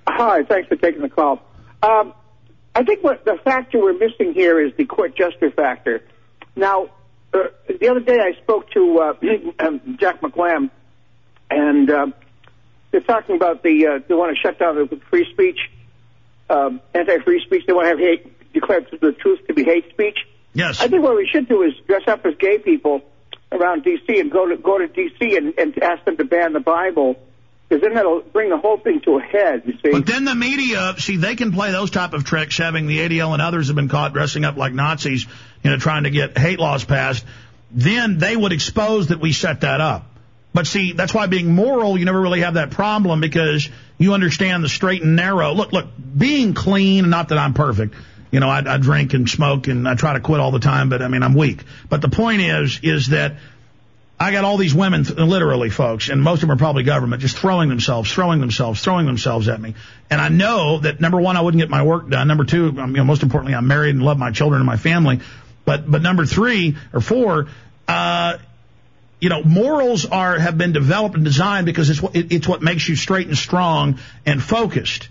S7: Hi, thanks for taking the call. Um, I think what the factor we're missing here is the court jester factor. Now, uh, the other day I spoke to uh, [clears throat] um, Jack McLamb, and uh, they're talking about the uh, they want to shut down the free speech, um, anti-free speech. They want to have hate declared the truth to be hate speech.
S1: Yes.
S7: I think what we should do is dress up as gay people around D.C. and go to go to D.C. and, and ask them to ban the Bible because then that'll bring the whole thing to a head. You see.
S1: But then the media, see, they can play those type of tricks. Having the ADL and others have been caught dressing up like Nazis, you know, trying to get hate laws passed. Then they would expose that we set that up. But see, that's why being moral, you never really have that problem because you understand the straight and narrow. Look, look, being clean, not that I'm perfect. You know, I, I drink and smoke and I try to quit all the time, but I mean, I'm weak. But the point is, is that I got all these women, literally, folks, and most of them are probably government, just throwing themselves, throwing themselves, throwing themselves at me. And I know that number one, I wouldn't get my work done. Number two, you know, most importantly, I'm married and love my children and my family. But but number three or four, uh, you know, morals are have been developed and designed because it's what it, it's what makes you straight and strong and focused.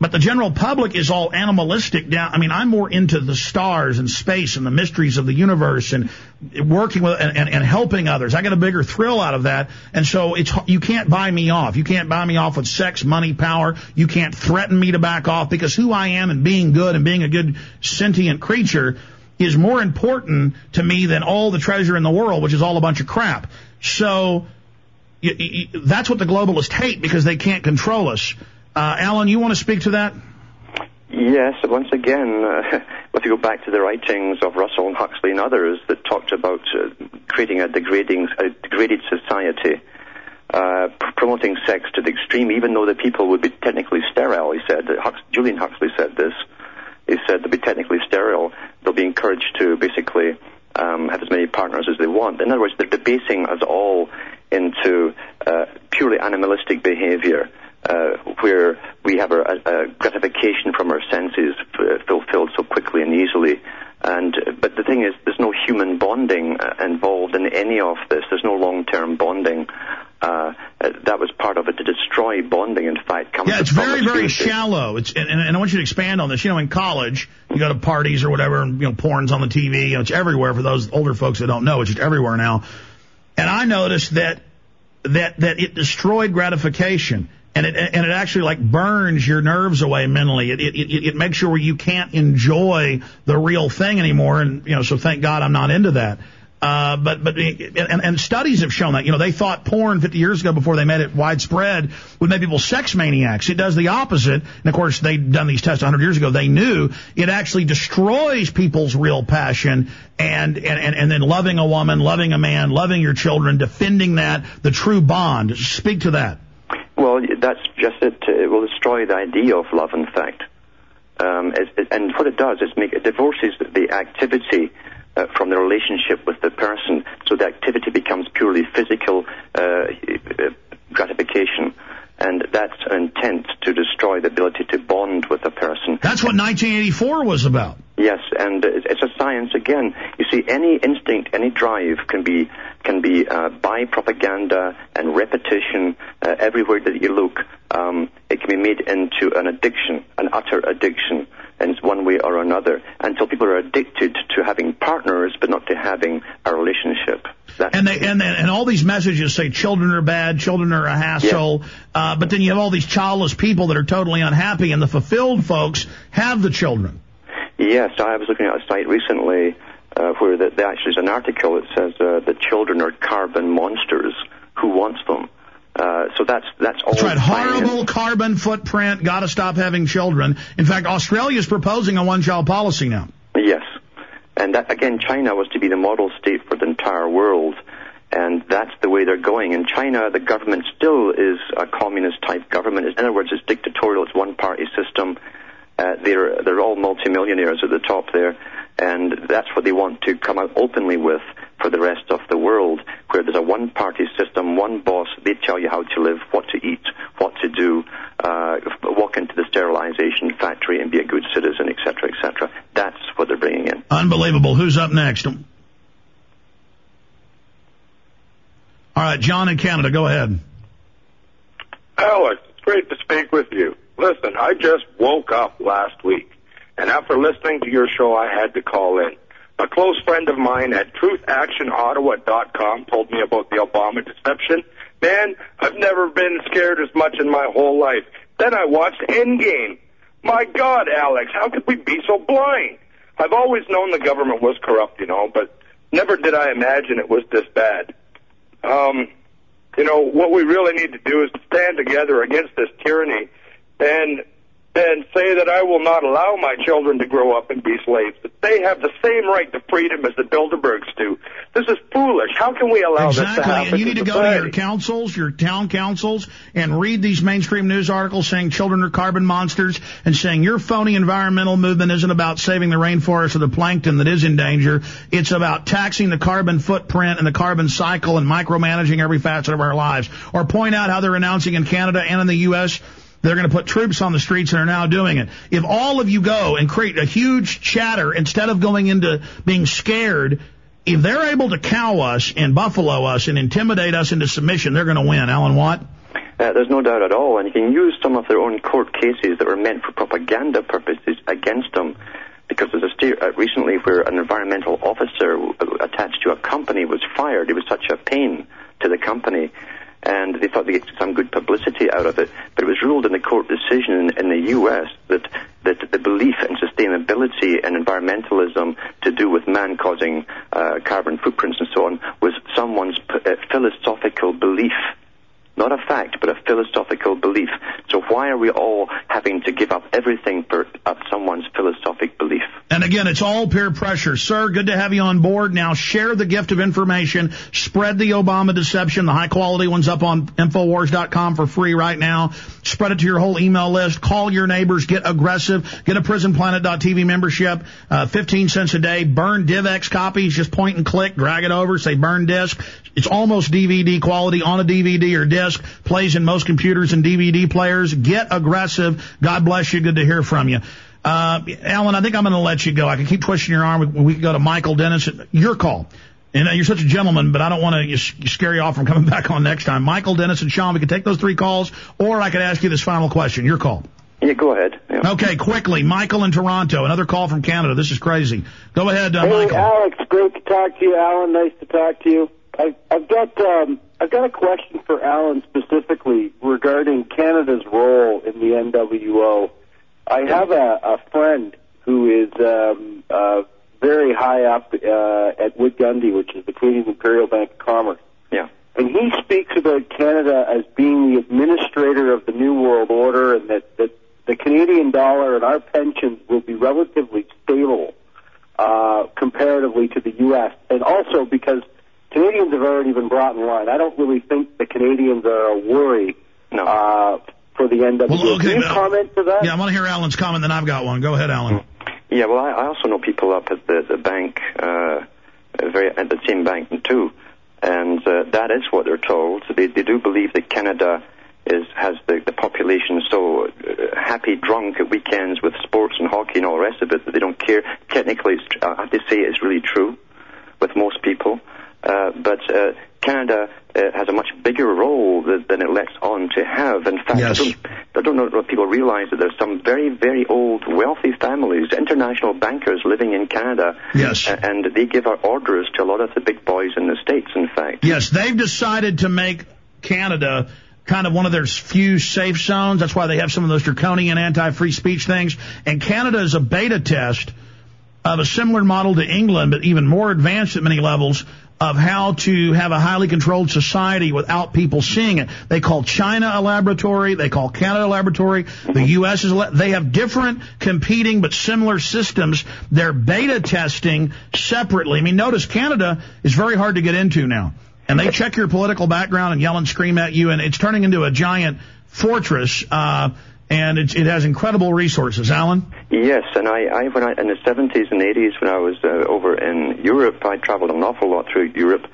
S1: But the general public is all animalistic down. I mean, I'm more into the stars and space and the mysteries of the universe and working with and, and, and, helping others. I get a bigger thrill out of that. And so it's, you can't buy me off. You can't buy me off with sex, money, power. You can't threaten me to back off because who I am and being good and being a good sentient creature is more important to me than all the treasure in the world, which is all a bunch of crap. So that's what the globalists hate because they can't control us. Uh, Alan, you want to speak to that?
S2: Yes, once again, uh, [laughs] if you go back to the writings of Russell and Huxley and others that talked about uh, creating a degrading, a degraded society, uh, pr- promoting sex to the extreme, even though the people would be technically sterile, he said. Hux- Julian Huxley said this. He said they'll be technically sterile. They'll be encouraged to basically um, have as many partners as they want. In other words, they're debasing us all into uh, purely animalistic behavior uh, where we have a, a, gratification from our senses f- fulfilled so quickly and easily. And but the thing is, there's no human bonding uh, involved in any of this. There's no long-term bonding. Uh, that was part of it to destroy bonding. In fact,
S1: yeah, it's very very shallow. It's and, and I want you to expand on this. You know, in college, you go to parties or whatever, and you know, porn's on the TV. You know, it's everywhere. For those older folks that don't know, it's just everywhere now. And I noticed that that that it destroyed gratification and it and it actually like burns your nerves away mentally. It it it, it makes sure you can't enjoy the real thing anymore. And you know, so thank God I'm not into that. Uh, but but and, and studies have shown that you know they thought porn 50 years ago before they made it widespread would make people sex maniacs. It does the opposite. And of course they'd done these tests 100 years ago. They knew it actually destroys people's real passion and and and, and then loving a woman, loving a man, loving your children, defending that the true bond. Speak to that.
S2: Well, that's just it. It will destroy the idea of love, in fact. Um, it, it, and what it does is make it divorces the activity uh, from the relationship with the person, so the activity becomes purely physical uh, gratification. And that's an intent to destroy the ability to bond with a person.
S1: That's what 1984 was about.
S2: Yes, and it's a science again. You see, any instinct, any drive can be can be uh, by propaganda and repetition uh, everywhere that you look. Um, it can be made into an addiction, an utter addiction, in one way or another, until people are addicted to having partners, but not to having a relationship.
S1: That's and they and and all these messages say children are bad, children are a hassle, yeah. uh, but then you have all these childless people that are totally unhappy, and the fulfilled folks have the children.
S2: Yes, I was looking at a site recently uh, where the, actually is an article that says uh, the children are carbon monsters. Who wants them? Uh, so that's that's all.
S1: That's right. Horrible carbon footprint. Got to stop having children. In fact, Australia is proposing a one-child policy now.
S2: Yes, and that, again, China was to be the model state for the entire world, and that's the way they're going. In China, the government still is a communist-type government. In other words, it's dictatorial. It's one-party system. Uh, they're they're all multimillionaires at the top there, and that's what they want to come out openly with for the rest of the world, where there's a one-party system, one boss. They tell you how to live, what to eat, what to do, uh, walk into the sterilization factory and be a good citizen, etc., etc. That's what they're bringing in.
S1: Unbelievable. Who's up next? All right, John in Canada, go ahead.
S8: Alex, it's great to speak with you. Listen, I just woke up last week, and after listening to your show, I had to call in. A close friend of mine at truthactionottawa.com told me about the Obama deception. Man, I've never been scared as much in my whole life. Then I watched Endgame. My God, Alex, how could we be so blind? I've always known the government was corrupt, you know, but never did I imagine it was this bad. Um, you know, what we really need to do is stand together against this tyranny and and say that I will not allow my children to grow up and be slaves. That they have the same right to freedom as the Bilderbergs do. This is foolish. How can we allow
S1: exactly.
S8: this to happen?
S1: And you need to,
S8: to
S1: go to your councils, your town councils, and read these mainstream news articles saying children are carbon monsters and saying your phony environmental movement isn't about saving the rainforest or the plankton that is in danger. It's about taxing the carbon footprint and the carbon cycle and micromanaging every facet of our lives. Or point out how they're announcing in Canada and in the U.S they're going to put troops on the streets and are now doing it. If all of you go and create a huge chatter instead of going into being scared, if they're able to cow us and buffalo us and intimidate us into submission, they're going to win. Alan Watt?
S2: Uh, there's no doubt at all, and you can use some of their own court cases that were meant for propaganda purposes against them. Because there's a st- uh, recently where an environmental officer attached to a company was fired. It was such a pain to the company and they thought they'd get some good publicity out of it. But it was ruled in the court decision in, the U.S. that that the belief in sustainability and environmentalism to do with man causing uh, carbon footprints and so on was someone's uh, philosophical belief. Not a fact, but a philosophical belief. So why are we all having to give up everything for up someone's philosophic belief?
S1: And again, it's all peer pressure. Sir, good to have you on board. Now share the gift of information. Spread the Obama deception, the high quality ones up on Infowars.com for free right now. Spread it to your whole email list. Call your neighbors. Get aggressive. Get a PrisonPlanet.tv membership. Uh, 15 cents a day. Burn DivX copies. Just point and click. Drag it over. Say burn disk. It's almost DVD quality on a DVD or disc. Plays in most computers and DVD players. Get aggressive. God bless you. Good to hear from you. Uh, Alan, I think I'm going to let you go. I can keep twisting your arm. We, we can go to Michael Dennis. Your call. And uh, you're such a gentleman, but I don't want to scare you off from coming [laughs] back on next time. Michael, Dennis, and Sean, we can take those three calls, or I could ask you this final question. Your call.
S2: Yeah, go ahead. Yeah.
S1: Okay, quickly. Michael in Toronto. Another call from Canada. This is crazy. Go ahead, uh,
S9: hey,
S1: Michael.
S9: Alex. Great to talk to you, Alan. Nice to talk to you. I, I've got um, I've got a question for Alan specifically regarding Canada's role in the NWO. I have a, a friend who is um, uh, very high up uh, at Wood Gundy, which is the Canadian Imperial Bank of Commerce.
S2: Yeah.
S9: And he speaks about Canada as being the administrator of the New World Order and that, that the Canadian dollar and our pensions will be relatively stable uh, comparatively to the U.S. And also because Canadians have already been brought in line. I don't really think the Canadians are a worry
S2: No.
S9: uh, for the NWO.
S1: Well, okay,
S9: Can you comment to that?
S1: Yeah, I want to hear Alan's comment, then I've got one. Go ahead, Alan.
S2: Yeah, well, I, I also know people up at the the bank, uh, very at the same bank too, and uh, that is what they're told. They they do believe that Canada is has the the population so uh, happy, drunk at weekends with sports and hockey and all the rest of it that they don't care. Technically, it's, I have to say it's really true with most people, uh, but uh, Canada uh, has a much bigger role than, than it lets on to have. In fact,
S1: Yes.
S2: I don't I don't know if people realize that there's some very, very old, wealthy families, international bankers living in Canada.
S1: Yes.
S2: And they give our orders to a lot of the big boys in the States, in fact.
S1: Yes, they've decided to make Canada kind of one of their few safe zones. That's why they have some of those draconian anti-free speech things. And Canada is a beta test of a similar model to England, but even more advanced at many levels of how to have a highly controlled society without people seeing it. They call China a laboratory. They call Canada a laboratory. The U.S. is a la- they have different competing but similar systems. They're beta testing separately. I mean, notice Canada is very hard to get into now. And they check your political background and yell and scream at you, and it's turning into a giant fortress. Uh, and it's, it has incredible resources. Alan?
S2: Yes, and I, I when I in the 70s and 80s when I was uh, over in Europe, I traveled an awful lot through Europe.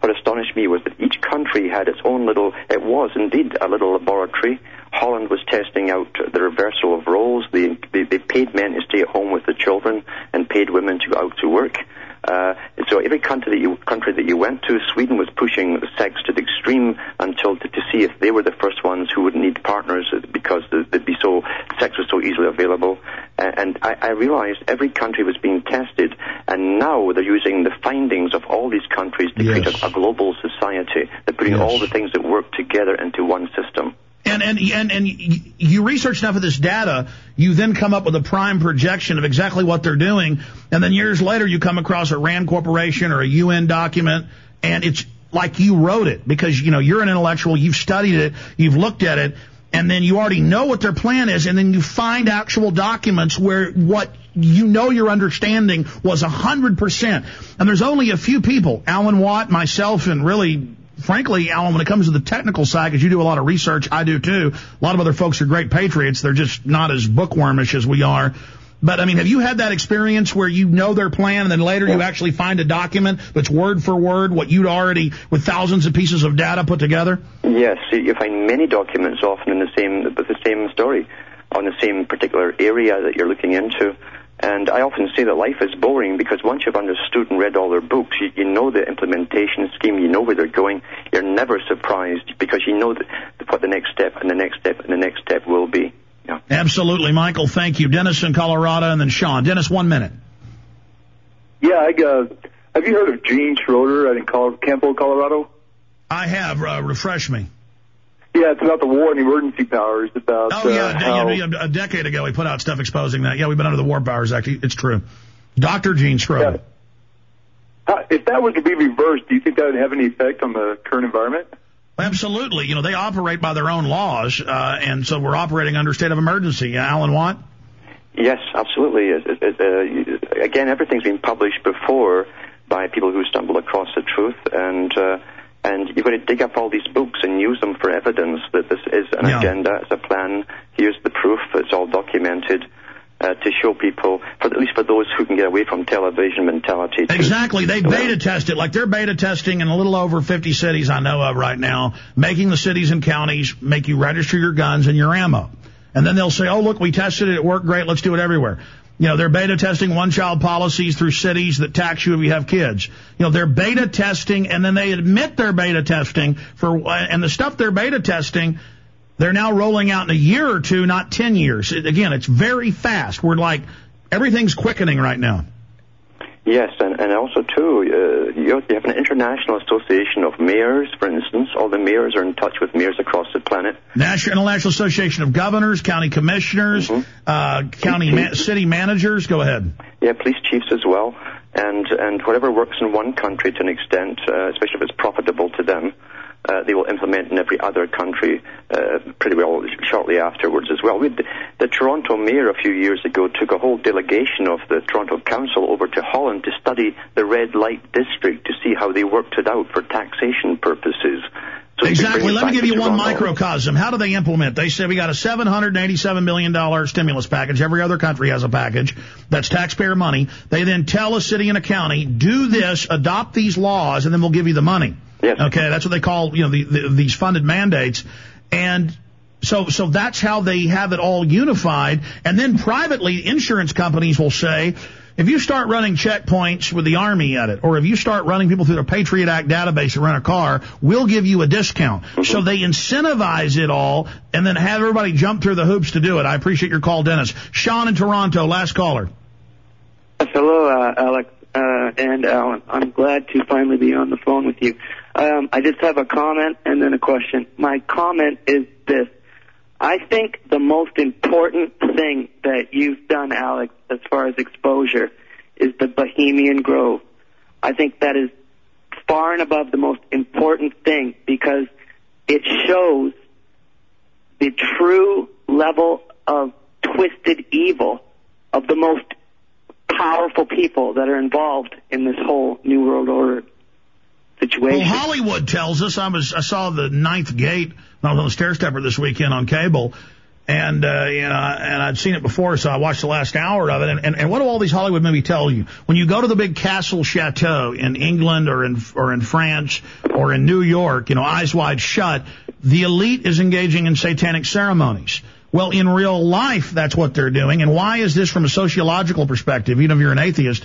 S2: What astonished me was that each country had its own little. It was indeed a little laboratory. Holland was testing out the reversal of roles. They, they, they paid men to stay at home with the children and paid women to go out to work. Uh, so every country that you country that you went to, Sweden was pushing sex to the extreme until to, to see if they were the first ones who would need partners because the- they'd be so sex was so easily available. Uh, and I, I realized every country was being tested, and now they're using the findings of all these countries to create a, a global society. They're putting
S1: Yes.
S2: all the things that work together into one system.
S1: And and and and you research enough of this data, you then come up with a prime projection of exactly what they're doing, and then years later you come across a Rand Corporation or a UN document, and it's like you wrote it because you know you're an intellectual, you've studied it, you've looked at it, and then you already know what their plan is, and then you find actual documents where what you know your understanding was a hundred percent, and there's only a few people, Alan Watt, myself, and really frankly, Alan, when it comes to the technical side, because you do a lot of research, I do too. A lot of other folks are great patriots. They're just not as bookwormish as we are. But I mean, have you had that experience where you know their plan and then later you actually find a document that's word for word what you'd already, with thousands of pieces of data put together?
S2: Yes, you find many documents often in the same with the same story on the same particular area that you're looking into. And I often say that life is boring because once you've understood and read all their books, you, you know the implementation scheme, you know where they're going. You're never surprised because you know that, what the next step and the next step and the next step will be. Yeah.
S1: Absolutely, Michael. Thank you. Dennis in Colorado and then Sean. Dennis, one minute.
S10: Yeah, I, uh, have you heard of Gene Schroder out in Col- Campo, Colorado?
S1: I have. Uh, refresh me.
S10: Yeah, it's about the war and emergency powers. About
S1: Oh, yeah.
S10: uh,
S1: a-
S10: how,
S1: yeah, A decade ago, we put out stuff exposing that. Yeah, we've been under the War Powers Act. It's true. Dr. Gene Schroder.
S10: how- if that was to be reversed, do you think that would have any effect on the current environment?
S1: Absolutely. You know, they operate by their own laws, uh, and so we're operating under state of emergency. Alan Watt?
S2: Yes, absolutely. It, it, it, uh, again, everything's been published before by people who stumble across the truth, and uh, and you've got to dig up all these books and use them for evidence that this is an
S1: Yeah.
S2: agenda, it's a plan. Here's the proof. It's all documented. Uh, to show people, for, at least for those who can get away from television mentality. to-
S1: Exactly. They beta test it. Like they're beta testing in a little over 50 cities I know of right now, making the cities and counties make you register your guns and your ammo. And then they'll say, oh, look, we tested it. It worked great. Let's do it everywhere. You know, they're beta testing one child policies through cities that tax you if you have kids. You know, they're beta testing and then they admit they're beta testing for, and the stuff they're beta testing, they're now rolling out in a year or two, not 10 years. Again, it's very fast. We're like, everything's quickening right now.
S2: Yes, and, and also too, uh, you you have an international association of mayors, for instance. All the mayors are in touch with mayors across the planet.
S1: National International Association of Governors, County Commissioners, uh, County ma- City Managers. Go ahead.
S2: Yeah, police chiefs as well, and and whatever works in one country to an extent, uh, especially if it's profitable to them, uh, they will implement in every other country uh, pretty well shortly afterwards as well. We, the Toronto mayor a few years ago took a whole delegation of the Toronto Council over to Holland to study the red light district to see how they worked it out for taxation purposes. So
S1: Exactly. Let me give you one microcosm. How do they implement? They say we got a $787 million stimulus package. Every other country has a package. That's taxpayer money. They then tell a city and a county, do this, adopt these laws, and then we'll give you the money.
S2: Yes.
S1: Okay. That's what they call, you know, the, the, these funded mandates. And so, so that's how they have it all unified. And then privately, insurance companies will say, if you start running checkpoints with the Army at it, or if you start running people through the Patriot Act database to rent a car, we'll give you a discount. So they incentivize it all and then have everybody jump through the hoops to do it. I appreciate your call, Dennis. Sean in Toronto, last caller.
S11: Hello, uh, Alex uh, and Alan. I'm glad to finally be on the phone with you. Um, I just have a comment and then a question. My comment is this. I think the most important thing that you've done, Alex, as far as exposure, is the Bohemian Grove. I think that is far and above the most important thing because it shows the true level of twisted evil of the most powerful people that are involved in this whole New World Order situation.
S1: Well, Hollywood tells us. I was I saw the Ninth Gate. I was on the stair stepper this weekend on cable, and uh, you know, and I'd seen it before, so I watched the last hour of it. And, and, and what do all these Hollywood movies tell you? When you go to the big castle chateau in England or in or in France or in New York, you know, eyes wide shut, the elite is engaging in satanic ceremonies. Well, in real life, that's what they're doing. And why is this from a sociological perspective, even if you're an atheist?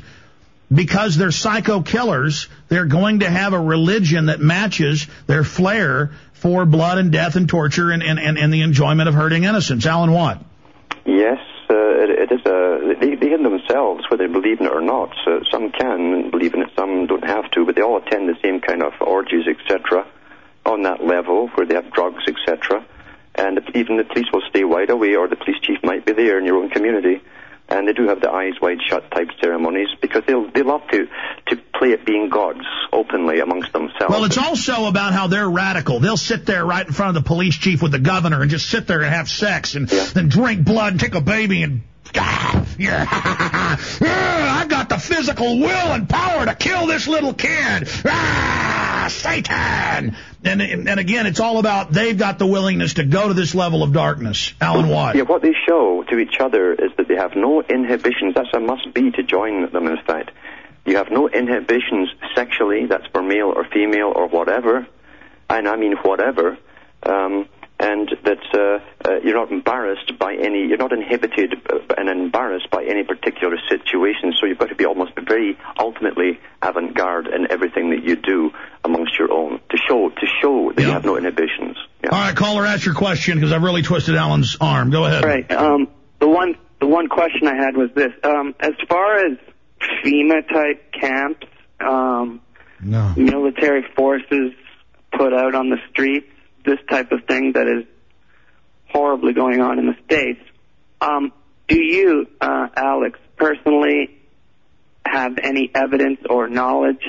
S1: Because they're psycho killers, they're going to have a religion that matches their flair for blood and death and torture and, and, and, and the enjoyment of hurting innocents. Alan Watt.
S2: Yes, uh, it, it is a. They, they in themselves, whether they believe in it or not. So some can believe in it, some don't have to, but they all attend the same kind of orgies, etc. On that level, where they have drugs, etc. And even the police will stay wide away, or the police chief might be there in your own community. And they do have the eyes wide shut type ceremonies because they they love to to play at being gods openly amongst themselves.
S1: Well, it's also about how they're radical. They'll sit there right in front of the police chief with the governor and just sit there and have sex and then drink blood and take a baby and yeah, Ah, I got the physical will and power to kill this little kid. Ah, Satan. And and again, it's all about they've got the willingness to go to this level of darkness. Alan Watt.
S2: Yeah, what they show to each other is that they have no inhibitions. That's a must be to join them, in fact. You have no inhibitions sexually, that's for male or female or whatever, and I mean whatever, um, and that uh, uh, you're not embarrassed by any, you're not inhibited uh, and embarrassed by any particular situation, so you've got to be almost very ultimately avant-garde in everything that you do amongst your own, to show, to show that you have no inhibitions.
S1: All right, caller, ask your question because I've really twisted Alan's arm. Go ahead.
S11: Right. Um, the one the one question I had was this: um, as far as FEMA type camps, um,
S1: no.
S11: military forces put out on the streets, this type of thing that is horribly going on in the states. Um, do you, uh, Alex, personally have any evidence or knowledge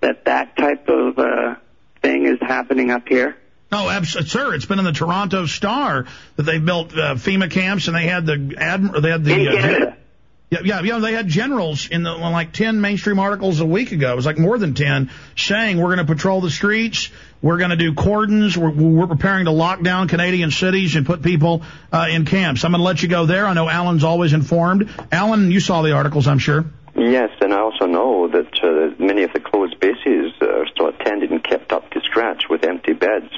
S11: that that type of uh, thing is happening up here?
S1: Oh, absolutely, sir. It's been in the Toronto Star that they built uh, FEMA camps, and they had the admiral. They had the
S11: In
S1: uh,
S11: Canada.
S1: Yeah, yeah, yeah. They had generals in the like ten mainstream articles a week ago. It was like more than ten, saying we're going to patrol the streets, we're going to do cordons, we're, we're preparing to lock down Canadian cities and put people uh, in camps. I'm going to let you go there. I know Alan's always informed. Alan, you saw the articles, I'm sure.
S2: Yes, and I also know that uh, many of the closed bases are still attended and kept up to scratch with empty beds.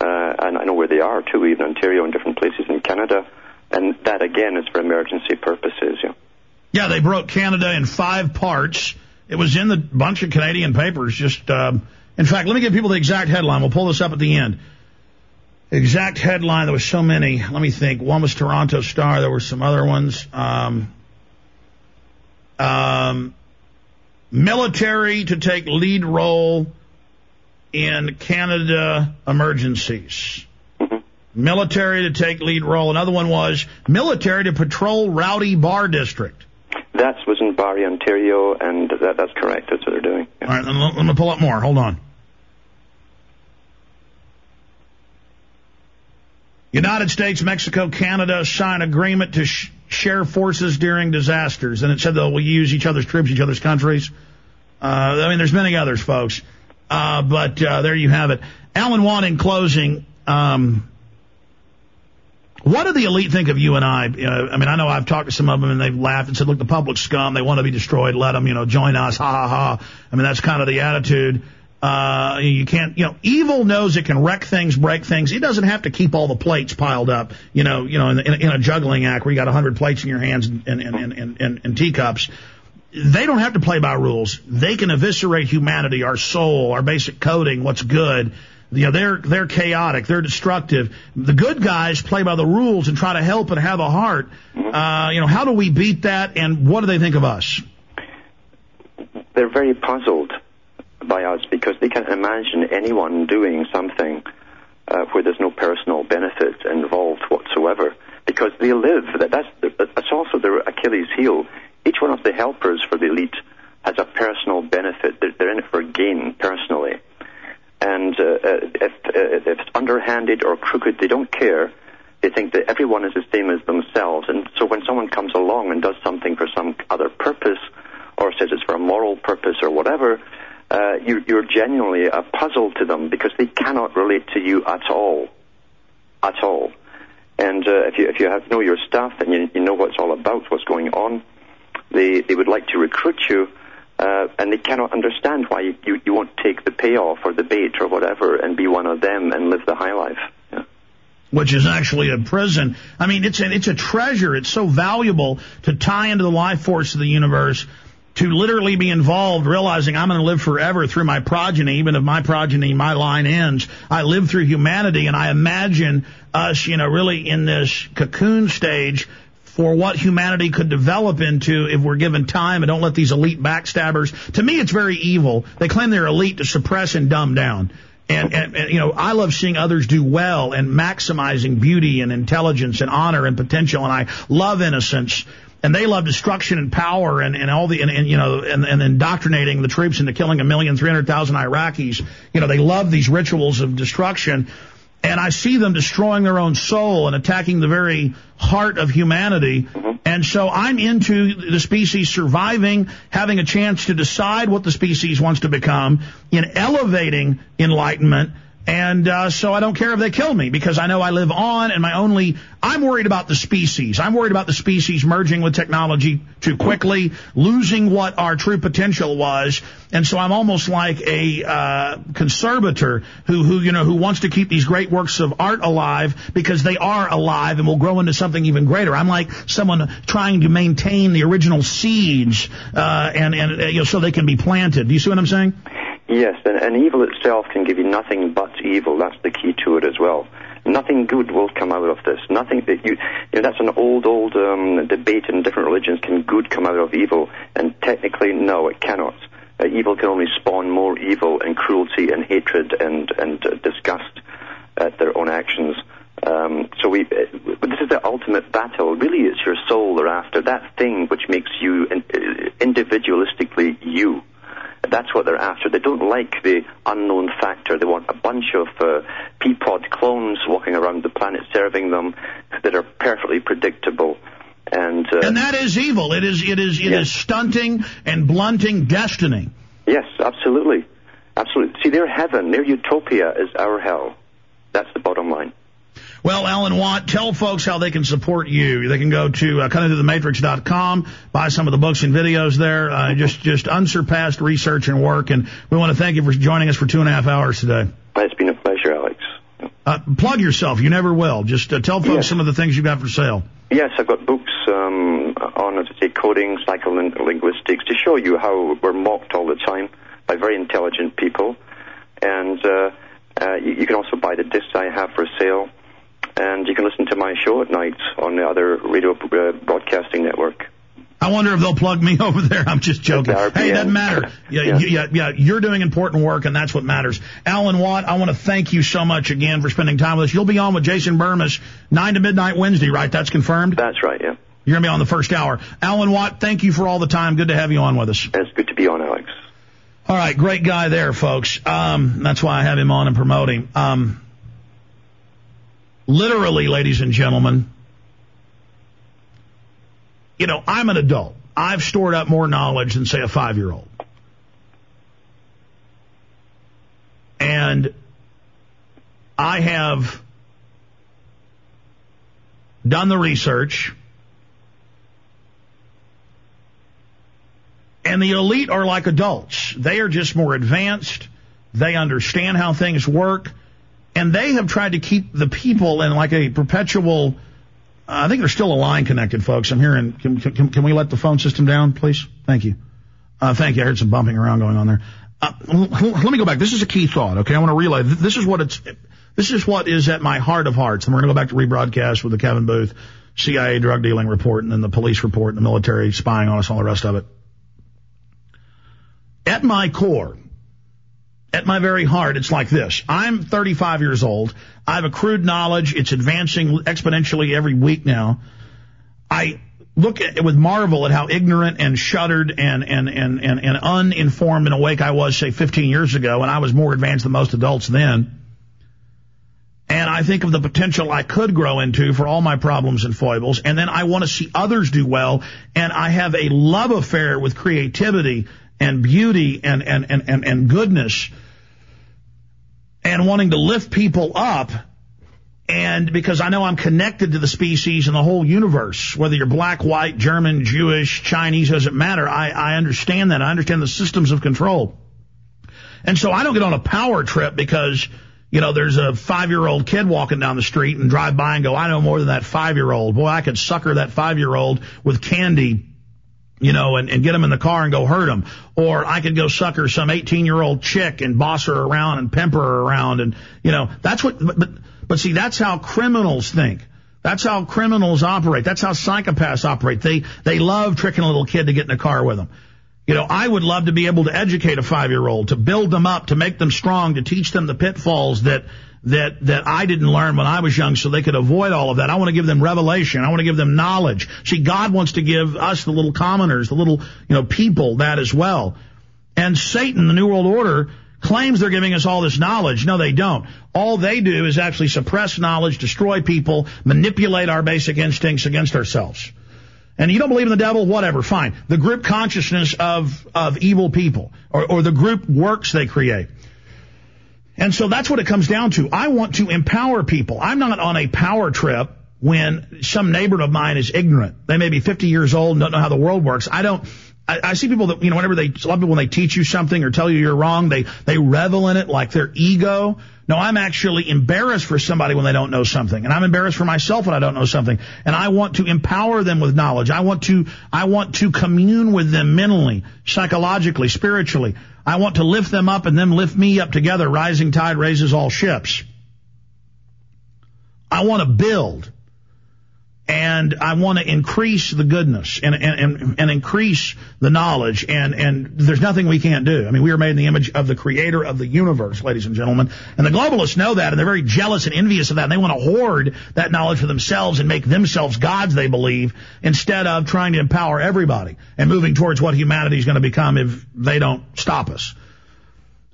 S2: Uh, and I know where they are too, even Ontario and different places in Canada. And that again is for emergency purposes. Yeah.
S1: Yeah, they broke Canada in five parts. It was in the bunch of Canadian papers. Just, um, in fact, let me give people the exact headline. We'll pull this up at the end. Exact headline. There was so many. Let me think. One was Toronto Star. There were some other ones. Um, um, military to take lead role in Canada emergencies. Military to take lead role. Another one was military to patrol rowdy bar district.
S2: That was in Barrie, Ontario, and that, that's correct. That's what they're doing.
S1: All right, let, let me pull up more. Hold on. United States, Mexico, Canada sign agreement to sh- share forces during disasters. And it said they'll use each other's troops, each other's countries. Uh, I mean, there's many others, folks. Uh, but uh, there you have it. Alan Watt, in closing, um, what do the elite think of you and I? Know, I mean, I know I've talked to some of them and they've laughed and said, look, the public scum, they want to be destroyed. Let them, you know, join us. Ha ha ha. I mean, that's kind of the attitude. Uh, you can't, you know, evil knows it can wreck things, break things. It doesn't have to keep all the plates piled up, you know, you know, in, in, in a juggling act where you got a hundred plates in your hands and, and, and, and, and, and teacups. They don't have to play by rules. They can eviscerate humanity, our soul, our basic coding, what's good. You know, they're, they're chaotic. They're destructive. The good guys play by the rules and try to help and have a heart. Uh, you know, how do we beat that and what do they think of us?
S2: They're very puzzled by us because they can't imagine anyone doing something uh, where there's no personal benefit involved whatsoever. Because they live. That, that's, that's also their Achilles heel. Each one of the helpers for the elite has a personal benefit. They're, they're in it for gain personally. And uh, uh, if, uh, if it's underhanded or crooked, they don't care. They think that everyone is the same as themselves. And so when someone comes along and does something for some other purpose, or says it's for a moral purpose or whatever, uh, you, you're genuinely a puzzle to them because they cannot relate to you at all. At all. And uh, if you if you have know your stuff and you, you know what it's all about, what's going on, they they would like to recruit you, uh, and they cannot understand why you, you you won't take the payoff or the bait or whatever and be one of them and live the high life.
S1: Which is actually a prison. I mean, it's a, it's a treasure. It's so valuable to tie into the life force of the universe, to literally be involved, realizing I'm going to live forever through my progeny, even if my progeny, my line ends. I live through humanity, and I imagine us, you know, really in this cocoon stage for what humanity could develop into if we're given time and don't let these elite backstabbers. To me, it's very evil. They claim they're elite to suppress and dumb down. And, and, and, you know, I love seeing others do well and maximizing beauty and intelligence and honor and potential. And I love innocence. And they love destruction and power and, and all the, and, and you know, and, and indoctrinating the troops into killing a million, three hundred thousand Iraqis. You know, they love these rituals of destruction. And I see them destroying their own soul and attacking the very heart of humanity. Mm-hmm. And so I'm into the species surviving, having a chance to decide what the species wants to become, in elevating enlightenment. And uh, so I don't care if they kill me because I know I live on and my only, I'm worried about the species. I'm worried about the species merging with technology too quickly, losing what our true potential was. And so I'm almost like a uh, conservator who, who, you know, who wants to keep these great works of art alive because they are alive and will grow into something even greater. I'm like someone trying to maintain the original seeds uh, and, and uh, you know, so they can be planted. Do you see what I'm saying?
S2: Yes, and, and evil itself can give you nothing but evil. That's the key to it as well. Nothing good will come out of this. Nothing that you, you know, that's an old, old um, debate in different religions. Can good come out of evil? And technically, no, it cannot. Uh, evil can only spawn more evil and cruelty and hatred and and uh, disgust at their own actions. Um, so we, uh, this is the ultimate battle. Really, it's your soul they're after. That thing which makes you uh, individualistically you. That's what they're after. They don't like the unknown factor. They want a bunch of uh, Peapod clones walking around the planet serving them that are perfectly predictable. And, uh,
S1: and that is evil. It is it is it
S2: Yes.
S1: is stunting and blunting destiny.
S2: yes, absolutely. Absolutely. See, their heaven, their utopia is our hell. That's the bottom line.
S1: Well, Alan Watt, tell folks how they can support you. They can go to uh, cuttingthroughthematrix.com, buy some of the books and videos there. Uh, just just unsurpassed research and work. And we want to thank you for joining us for two and a half hours today.
S2: It's been a pleasure, Alex.
S1: Uh, plug yourself. You never will. Just uh, tell folks
S2: Yes.
S1: some of the things you've got for sale.
S2: Yes, I've got books um, on, as I say, coding, psycholinguistics, to show you how we're mocked all the time by very intelligent people. And uh, uh, you, you can also buy the discs I have for sale. And you can listen to my show at night on the other radio uh, broadcasting network.
S1: I wonder if they'll plug me [laughs] over there. I'm just joking. Hey, it doesn't matter. [laughs] Yeah,
S2: Yeah.
S1: yeah, yeah. You're doing important work, and that's what matters. Alan Watt, I want to thank you so much again for spending time with us. You'll be on with Jason Bermas nine to midnight Wednesday, right? That's confirmed.
S2: That's right, yeah.
S1: You're gonna be on the first hour. Alan Watt, thank you for all the time. Good to have you on with us.
S2: It's good to be on, Alex.
S1: All right, great guy there, folks. Um, that's why I have him on and promote him. Um, literally, ladies and gentlemen, you know, I'm an adult. I've stored up more knowledge than, say, a five year old. And I have done the research. And the elite are like adults. They are just more advanced. They understand how things work. And they have tried to keep the people in like a perpetual, uh, I think there's still a line connected, folks. I'm hearing, can, can, can we let the phone system down, please? Thank you. Uh, thank you. I heard some bumping around going on there. Uh, let me go back. This is a key thought, okay? I want to relay. This is what it's, this is what is at my heart of hearts. And we're going to go back to rebroadcast with the Kevin Booth CIA drug dealing report and then the police report and the military spying on us, all the rest of it. At my core, at my very heart, it's like this. I'm 35 years old. I've accrued knowledge. It's advancing exponentially every week now. I look at with marvel at how ignorant and shuttered and, and, and, and, and uninformed and awake I was, say, 15 years ago, and I was more advanced than most adults then. And I think of the potential I could grow into for all my problems and foibles. And then I want to see others do well. And I have a love affair with creativity and beauty and, and, and, and, and goodness and wanting to lift people up. And because I know I'm connected to the species and the whole universe, whether you're black, white, German, Jewish, Chinese, doesn't matter. I, I understand that. I understand the systems of control. And so I don't get on a power trip because, you know, there's a five year old kid walking down the street and drive by and go, I know more than that five year old. Boy, I could sucker that five year old with candy, you know, and, and get him in the car and go hurt him. Or I could go sucker some 18 year old chick and boss her around and pimp her around. And, you know, that's what, but, but, but see, that's how criminals think. That's how criminals operate. That's how psychopaths operate. They, they love tricking a little kid to get in a car with them. You know, I would love to be able to educate a five year old, to build them up, to make them strong, to teach them the pitfalls that, that, that I didn't learn when I was young so they could avoid all of that. I want to give them revelation. I want to give them knowledge. See, God wants to give us, the little commoners, the little, you know, people that as well. And Satan, the New World Order, claims they're giving us all this knowledge. No, they don't. All they do is actually suppress knowledge, destroy people, manipulate our basic instincts against ourselves. And you don't believe in the devil? Whatever, fine. The group consciousness of, of evil people, or, or the group works they create. And so that's what it comes down to. I want to empower people. I'm not on a power trip when some neighbor of mine is ignorant. They may be 50 years old and don't know how the world works. I don't, I, I see people that, you know, whenever they, a lot of people when they teach you something or tell you you're wrong, they, they revel in it like their ego. No, I'm actually embarrassed for somebody when they don't know something. And I'm embarrassed for myself when I don't know something. And I want to empower them with knowledge. I want to, I want to commune with them mentally, psychologically, spiritually. I want to lift them up and them lift me up together. Rising tide raises all ships. I want to build. And I want to increase the goodness and, and, and, and increase the knowledge and, and there's nothing we can't do. I mean, we are made in the image of the creator of the universe, ladies and gentlemen. And the globalists know that and they're very jealous and envious of that and they want to hoard that knowledge for themselves and make themselves gods, they believe, instead of trying to empower everybody and moving towards what humanity is going to become if they don't stop us.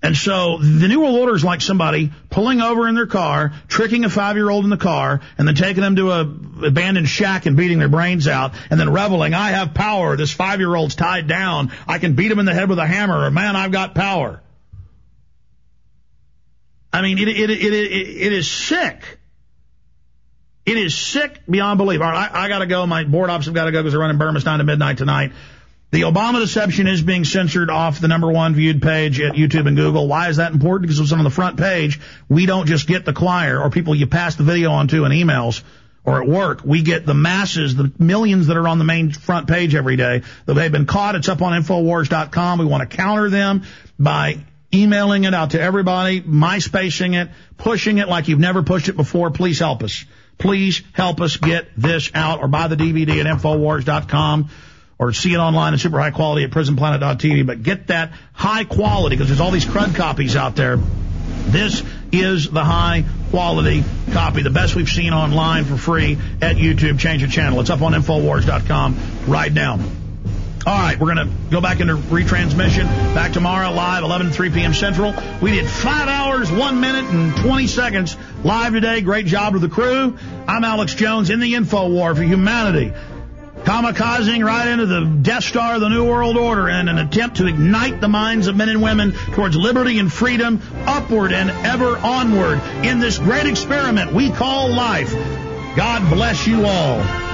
S1: And so the New World Order is like somebody pulling over in their car, tricking a five-year-old in the car, and then taking them to a abandoned shack and beating their brains out, and then reveling, I have power. This five-year-old's tied down. I can beat him in the head with a hammer, or man, I've got power. I mean, it, it, it, it is sick. It is sick beyond belief. All right, I, I got to go. My board ops have got to go because they're running Bermas 9 to midnight tonight. The Obama deception is being censored off the number one viewed page at YouTube and Google. Why is that important? Because it's on the front page. We don't just get the choir or people you pass the video on to in emails or at work. We get the masses, the millions that are on the main front page every day. They've been caught. It's up on Infowars.com. We want to counter them by emailing it out to everybody, MySpacing it, pushing it like you've never pushed it before. Please help us. Please help us get this out or buy the DVD at Infowars.com or see it online in super high quality at prisonplanet.tv, but get that high quality because there's all these crud copies out there. This is the high quality copy, the best we've seen online for free at YouTube. Change the channel. It's up on Infowars.com right now. All right, we're going to go back into retransmission. Back tomorrow, live, 11 to 3 p.m. Central. We did five hours, one minute, and 20 seconds live today. Great job to the crew. I'm Alex Jones in the Info War for Humanity kamikazing right into the Death Star of the New World Order in an attempt to ignite the minds of men and women towards liberty and freedom, upward and ever onward in this great experiment we call life. God bless you all.